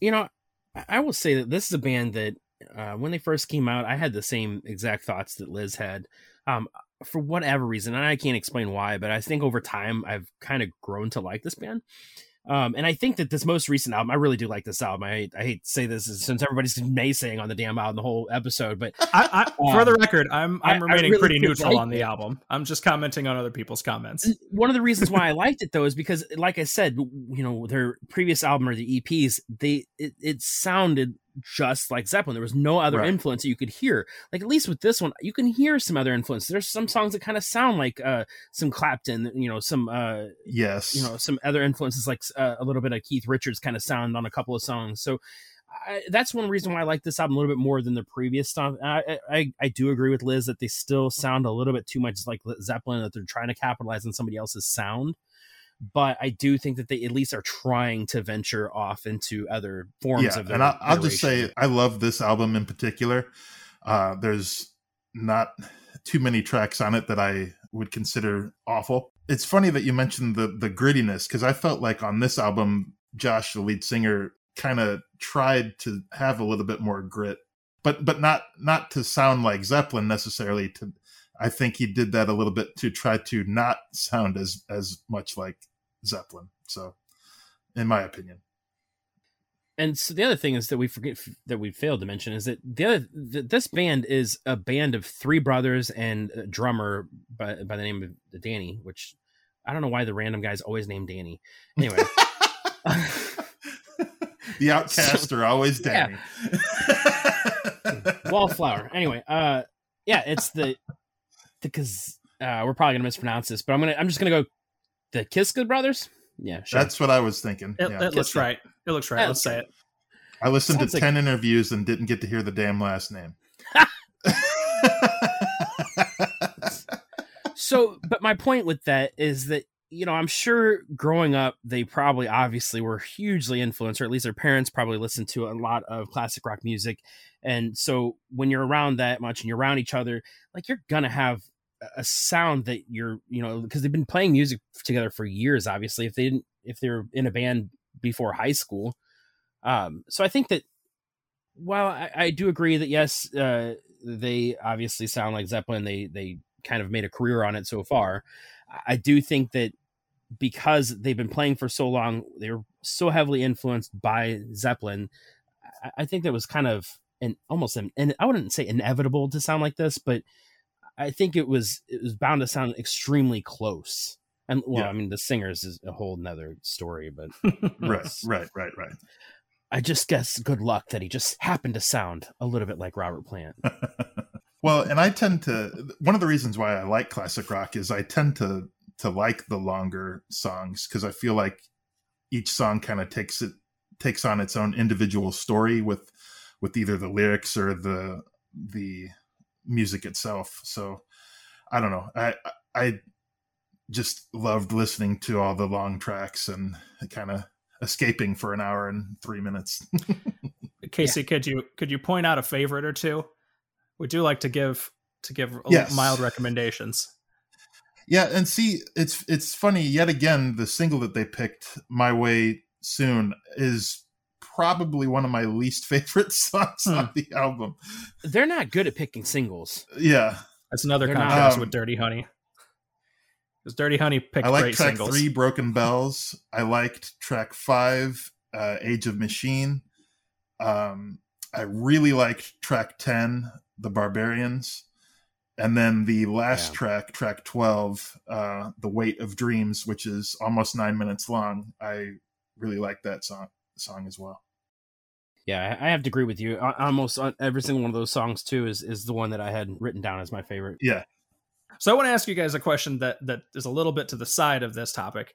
you know, I- I will say that this is a band that uh, when they first came out, I had the same exact thoughts that Liz had. Um, for whatever reason, and I can't explain why, but I think over time I've kind of grown to like this band. Um, and I think that this most recent album, I really do like this album. I hate, I hate to say this since everybody's *laughs* naysaying on the damn album the whole episode, but I, I, for the record, I'm I'm remaining really pretty neutral like on the it. album. I'm just commenting on other people's comments. one of the reasons why I *laughs* liked it though is because, like I said, you know, their previous album or the EPs, they it, it sounded just like Zeppelin. There was no other Right. influence that you could hear. Like at least with this one, you can hear some other influence. There's some songs that kind of sound like uh some Clapton, you know, some uh Yes. you know some other influences like uh, a little bit of Keith Richards kind of sound on a couple of songs. So I, that's one reason why I like this album a little bit more than the previous stuff. I, I I do agree with Liz that they still sound a little bit too much like Zeppelin that they're trying to capitalize on somebody else's sound. But I do think that they at least are trying to venture off into other forms yeah, of and I, I'll just say I love this album in particular. Uh, there's not too many tracks on it that I would consider awful. It's funny that you mentioned the the grittiness because I felt like on this album, Josh, the lead singer, kind of tried to have a little bit more grit, but but not not to sound like Zeppelin necessarily. To I think he did that a little bit to try to not sound as as much like Zeppelin. So, in my opinion. and so the other thing is that we forget that we failed to mention is that the other th- this band is a band of three brothers and a drummer by, by the name of Danny, which I don't know why the random guy's always named Danny. Anyway, *laughs* *laughs* the outcasts are always Yeah. Danny. *laughs* Wallflower. Anyway, uh, yeah, it's the because uh, we're probably gonna mispronounce this, but I'm gonna I'm just gonna go the Kiszka brothers. Yeah, sure. That's what I was thinking. It, yeah. it looks right. It looks right. Yeah, Let's say it. I listened sounds to like- 10 interviews and didn't get to hear the damn last name. *laughs* *laughs* so but my point with that is that you know i'm sure growing up they probably obviously were hugely influenced or at least their parents probably listened to a lot of classic rock music and so when you're around that much and you're around each other like you're gonna have a- sound that you're you know because they've been playing music together for years obviously if they didn't if they were in a band before high school um so i think that while i, I do agree that yes uh they obviously sound like zeppelin they they kind of made a career on it so far. I do think that because they've been playing for so long, they were so heavily influenced by Zeppelin. I- I think that was kind of an almost an, and I wouldn't say inevitable to sound like this, but I think it was it was bound to sound extremely close. And well, Yeah. I mean, the singers is a whole nother story, but *laughs* right, *laughs* right, right, right. I just guess good luck that he just happened to sound a little bit like Robert Plant. *laughs* well, and I tend to one of the reasons why I like classic rock is I tend to to like the longer songs because I feel like each song kind of takes it takes on its own individual story with with either the lyrics or the the music itself. So I don't know. I I just loved listening to all the long tracks and kind of escaping for an hour and three minutes. *laughs* Casey, could you could you point out a favorite or two? We do like to give to give a Yes. mild recommendations. Yeah, and see, it's it's funny yet again. The single that they picked, "My Way Soon," is probably one of my least favorite *laughs* songs Hmm. on the album. They're not good at picking singles. Yeah, That's another They're not- contrast Um, with Dirty Honey. Because Dirty Honey picked I like great track singles. three, "Broken Bells." I liked track five, uh, "Age of Machine." Um, I really liked track ten, "The Barbarians," and then the last Yeah. track, track twelve, uh, "The Weight of Dreams," which is almost nine minutes long. I really like that song song as well. Yeah, I I have to agree with you. Almost every single one of those songs too is is the one that I had written down as my favorite. Yeah, So I want to ask you guys a question that that is a little bit to the side of this topic,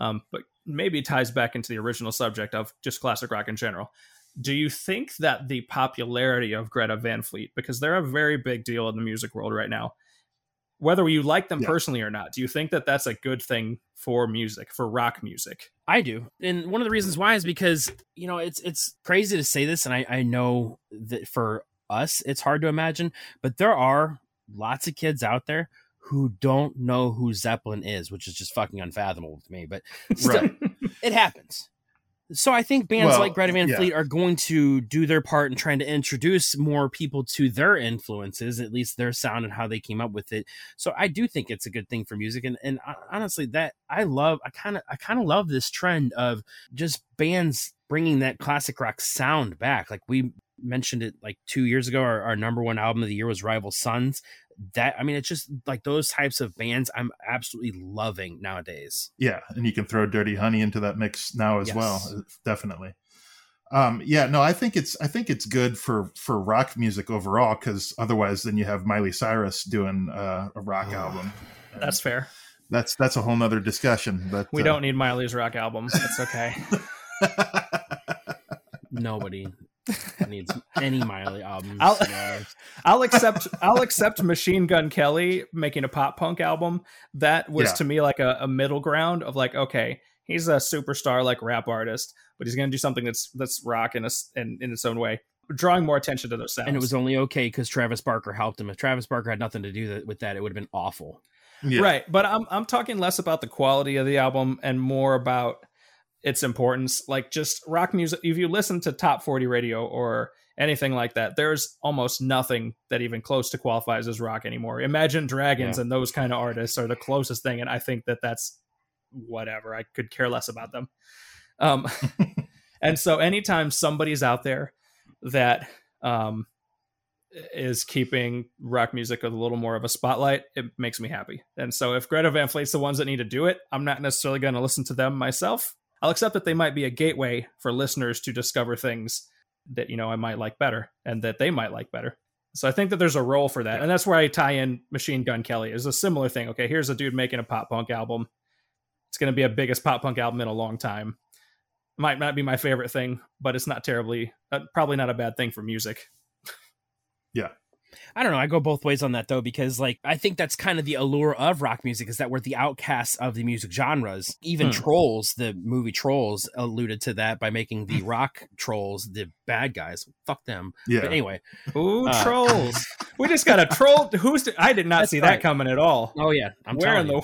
um, but maybe ties back into the original subject of just classic rock in general. Do you think that the popularity of Greta Van Fleet, because they're a very big deal in the music world right now, whether you like them Yeah. personally or not, do you think that that's a good thing for music, for rock music? I do, and one of the reasons why is because you know it's it's crazy to say this, and I I know that for us it's hard to imagine, but there are lots of kids out there who don't know who Zeppelin is, which is just fucking unfathomable to me. But still, Right. it happens. So I think bands Well, like Greta Van yeah. Fleet are going to do their part in trying to introduce more people to their influences, at least their sound and how they came up with it. So I do think it's a good thing for music, and and honestly, that I love. I kind of I kind of love this trend of just bands bringing that classic rock sound back. Like we mentioned it like two years ago. Our, our number one album of the year was Rival Sons. That I mean, it's just like those types of bands I'm absolutely loving nowadays. yeah, and you can throw Dirty Honey into that mix now as Yes. well. uh, Definitely. Um, yeah, no, I think it's I think it's good for for rock music overall because otherwise, then you have Miley Cyrus doing uh, a rock album. And That's fair. that's that's a whole nother discussion. But We uh, don't need Miley's rock album. It's okay. *laughs* Nobody needs any Miley albums. I'll- to be. *laughs* I'll accept I'll accept Machine Gun Kelly making a pop punk album. That was Yeah. to me like a, a middle ground of like, okay, he's a superstar like rap artist, but he's gonna do something that's that's rock in a, s- in, in its own way, drawing more attention to those sounds. and it was only okay because Travis Barker helped him. If Travis Barker had nothing to do that, with that, it would have been awful. yeah. right, but I'm I'm talking less about the quality of the album and more about its importance. Like just rock music. If you listen to top forty radio or anything like that, there's almost nothing that even close to qualifies as rock anymore. Imagine Dragons and those kind of artists are the closest thing, and I think that that's whatever. I could care less about them. Um, *laughs* and so anytime somebody's out there that um, is keeping rock music a little more of a spotlight, it makes me happy. And so if Greta Van Fleet's the ones that need to do it, I'm not necessarily going to listen to them myself. I'll accept that they might be a gateway for listeners to discover things that you know I might like better and that they might like better. So I think that there's a role for that, and that's where I tie in Machine Gun Kelly is a similar thing. Okay, here's a dude making a pop punk album. It's going to be a biggest pop punk album in a long time. Might not be my favorite thing, but it's not terribly, uh, probably not a bad thing for music. I don't know. I go both ways on that though, because like I think that's kind of the allure of rock music is that we're the outcasts of the music genres. Even Hmm. Trolls, the movie Trolls, alluded to that by making the *laughs* rock trolls the bad guys. Fuck them. Yeah. But anyway, Ooh, Uh, *laughs* trolls! we just got a troll. *laughs* Who's? I did not That's see right. that coming at all. oh yeah, I'm where in telling the you,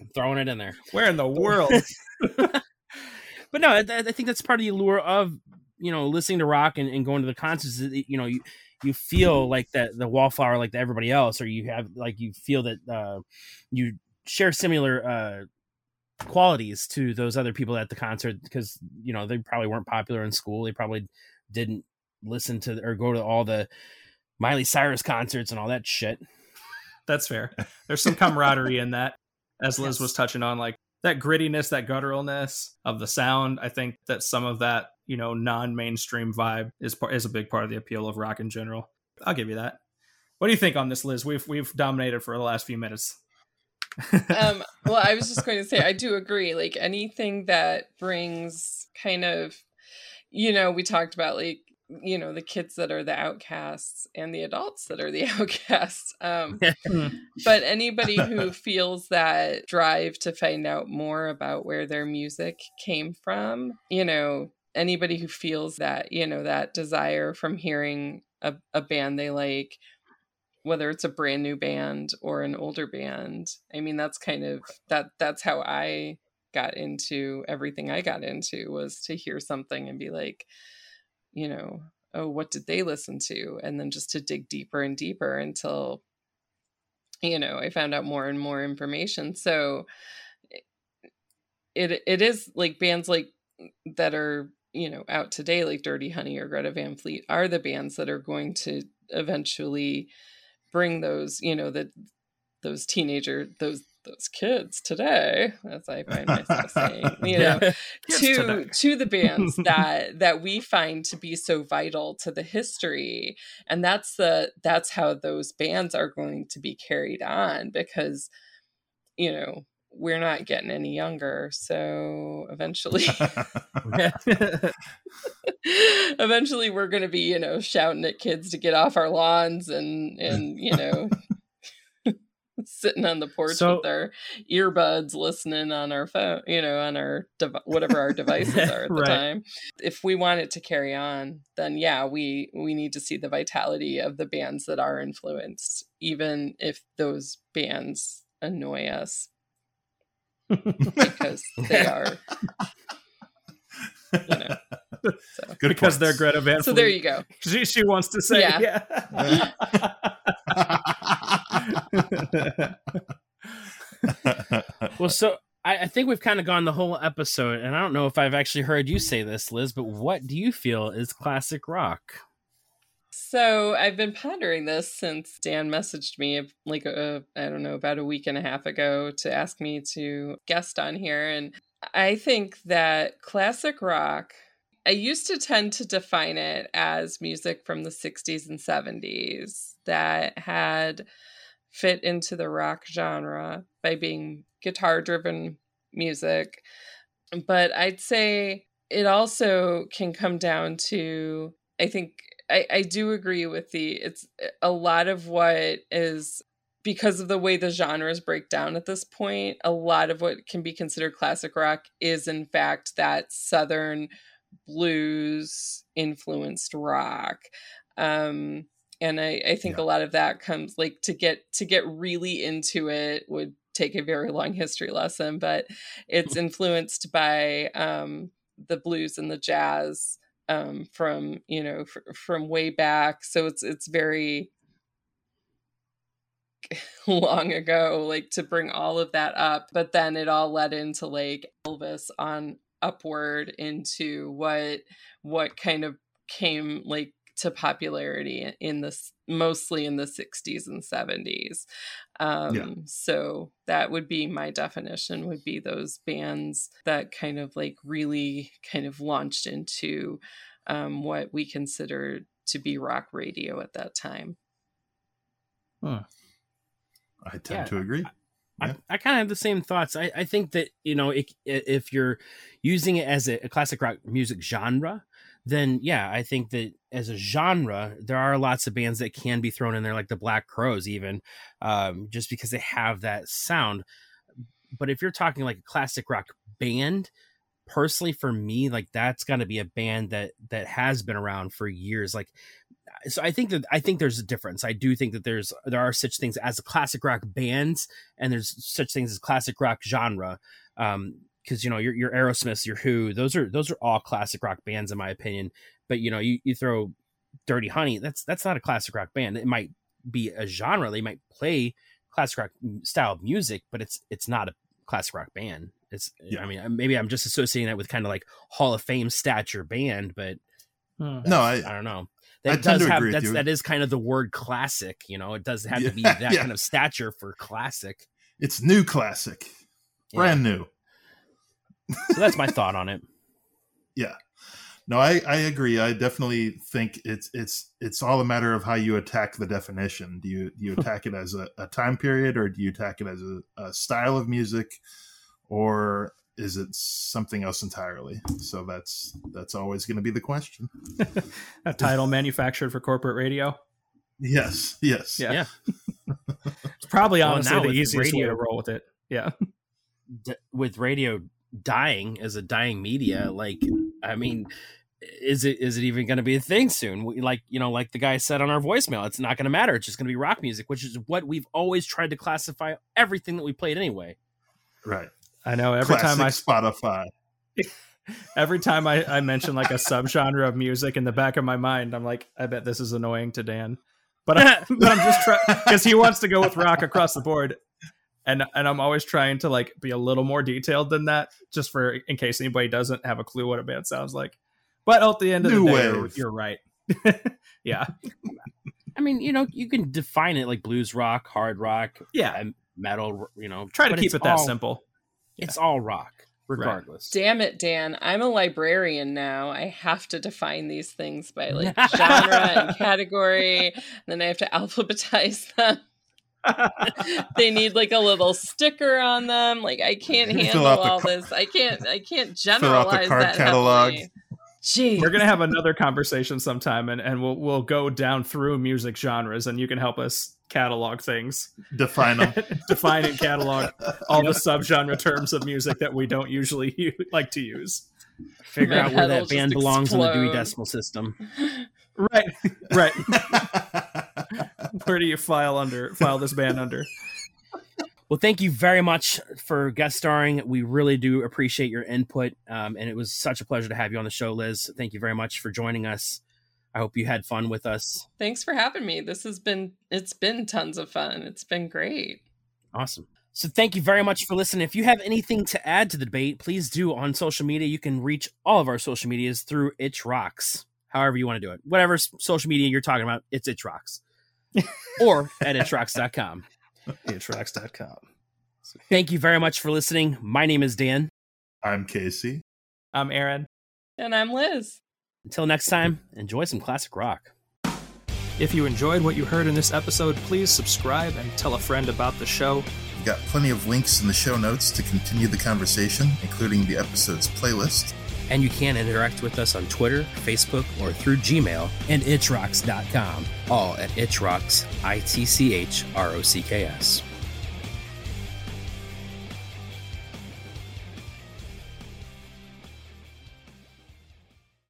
I'm throwing it in there. where in the world? But no, I, I think that's part of the allure of you know listening to rock and, and going to the concerts. You know, you you feel like that the wallflower like everybody else, or you have like you feel that uh, you share similar uh, qualities to those other people at the concert because you know they probably weren't popular in school. They probably didn't listen to or go to all the Miley Cyrus concerts and all that shit. That's fair. There's some camaraderie in that, as Liz Yes. was touching on, like that grittiness, that gutturalness of the sound. I think that some of that, you know, non-mainstream vibe is is a big part of the appeal of rock in general. I'll give you that. What do you think on this, Liz? We've we've dominated for the last few minutes. *laughs* um well i was just going to say i do agree like anything that brings kind of you know we talked about like you know the kids that are the outcasts and the adults that are the *laughs* outcasts um but anybody *laughs* who feels that drive to find out more about where their music came from you know anybody who feels that you know that desire from hearing a, a band they like whether it's a brand new band or an older band i mean that's kind of that that's how i got into everything i got into was to hear something and be like you know oh what did they listen to? And then just to dig deeper and deeper until you know i found out more and more information. So it it is like bands like that are you know out today like dirty honey or greta van fleet are the bands that are going to eventually bring those you know that those teenager those those kids today as i find myself *laughs* saying. You know Kids to today. to the bands *laughs* that that we find to be so vital to the history. And that's the that's how those bands are going to be carried on because you know we're not getting any younger. So eventually *laughs* eventually we're going to be you know shouting at kids to get off our lawns and and you know *laughs* sitting on the porch So- with our earbuds listening on our phone you know on our dev- whatever our *laughs* devices are at the Right. time if we want it to carry on then yeah we we need to see the vitality of the bands that are influenced even if those bands annoy us because they *laughs* are you know so, Good because they're. Greta Van so there you go She, she wants to say, Yeah. yeah. *laughs* Well, so I, I think we've kind of gone the whole episode, and I don't know if I've actually heard you say this, Liz, but what do you feel is classic rock? So I've been pondering this since Dan messaged me like uh, I don't know about a week and a half ago to ask me to guest on here and I think that classic rock I used to tend to define it as music from the 60s and 70s that had fit into the rock genre by being guitar driven music. But I'd say it also can come down to, I think I, I do agree with the it's a lot of what is because of the way the genres break down at this point, a lot of what can be considered classic rock is in fact that southern blues influenced rock. Um and I, I think Yeah. a lot of that comes like to get to get really into it would take a very long history lesson, but it's *laughs* influenced by um the blues and the jazz um from you know fr- from way back so it's it's very *laughs* long ago like to bring all of that up but then it all led into like elvis on upward into what what kind of came like to popularity in this mostly in the 60s and 70s um Yeah. so that would be my definition would be those bands that kind of like really kind of launched into um what we consider to be rock radio at that time I tend Yeah. to agree. I, I kind of have the same thoughts. I, I think that you know it, if you're using it as a, a classic rock music genre, then yeah, I think that as a genre, there are lots of bands that can be thrown in there, like the Black Crowes, even um, just because they have that sound. But if you're talking like a classic rock band, personally for me, like that's got to be a band that that has been around for years. Like so I think that I think there's a difference. I do think that there's there are such things as a classic rock bands, and there's such things as classic rock genre. Um, because you know your your Aerosmiths, your Who, those are those are all classic rock bands in my opinion. But you know you you throw Dirty Honey, that's that's not a classic rock band. It might be a genre. They might play classic rock style of music, but it's it's not a classic rock band. It's Yeah. I mean maybe I'm just associating that with kind of like Hall of Fame stature band, but Hmm. No, I, I don't know. I That tend does to have agree that's that is kind of the word classic. You know, it does have Yeah, to be that *laughs* yeah. kind of stature for classic. it's new classic, Yeah. brand new. So that's my thought on it. *laughs* Yeah. No, I, I agree. I definitely think it's it's it's all a matter of how you attack the definition. Do you do you *laughs* attack it as a, a time period, or do you attack it as a, a style of music, or is it something else entirely? So that's that's always going to be the question. *laughs* a title manufactured for corporate radio. Yes, yes, Yeah. Yeah. It's probably Well, honestly now the with easiest way to roll with it. Yeah. D- with radio dying as a dying media, mm-hmm. like I mean, is it is it even going to be a thing soon? Like you know, like the guy said on our voicemail, it's not going to matter. It's just going to be rock music, which is what we've always tried to classify everything that we played anyway. right. I know every time I Spotify. *laughs* every time I, I mention like a subgenre of music in the back of my mind, I'm like, I bet this is annoying to Dan. But I, *laughs* but I'm just trying because he wants to go with rock across the board. And and I'm always trying to like be a little more detailed than that, just for in case anybody doesn't have a clue what a band sounds like. But at the end of New the day, you're, wave. you're right. *laughs* yeah. I mean, you know, you can define it like blues rock, hard rock, Yeah. and metal. You know, Try to keep it that all- simple. It's all rock, regardless. Damn it, Dan. I'm a librarian now. I have to define these things by like *laughs* genre and category. And then I have to alphabetize them. They need like a little sticker on them. Like I can't handle all ca- this. I can't I can't Fill out the generalize card that catalog. heavily. Jeez. We're gonna have another conversation sometime, and, and we'll we'll go down through music genres, and you can help us catalog things, Define them. *laughs* define and catalog all the subgenre terms of music that we don't usually u- like to use. Figure My out where that band belongs in the Dewey. Decimal System. Right, right. *laughs* *laughs* Where do you file under file this band under? Well, thank you very much for guest starring. We really do appreciate your input, um, and it was such a pleasure to have you on the show, Liz. Thank you very much for joining us. I hope you had fun with us. Thanks for having me. This has been it's been tons of fun. It's been great. Awesome. So thank you very much for listening. If you have anything to add to the debate, please do on social media. You can reach all of our social medias through Itch Rocks. However you want to do it. Whatever social media you're talking about, it's Itch Rocks. Or at itchrocks.com. Tracks.com. Thank you very much for listening. My name is Dan. I'm Casey. I'm Aaron. And I'm Liz. Until next time, enjoy some classic rock. If you enjoyed what you heard in this episode, please subscribe and tell a friend about the show. We've got plenty of links in the show notes to continue the conversation, including the episode's playlist. And you can interact with us on Twitter, Facebook, or through Gmail and itchrocks.com, all at itchrocks, I T C H R O C K S.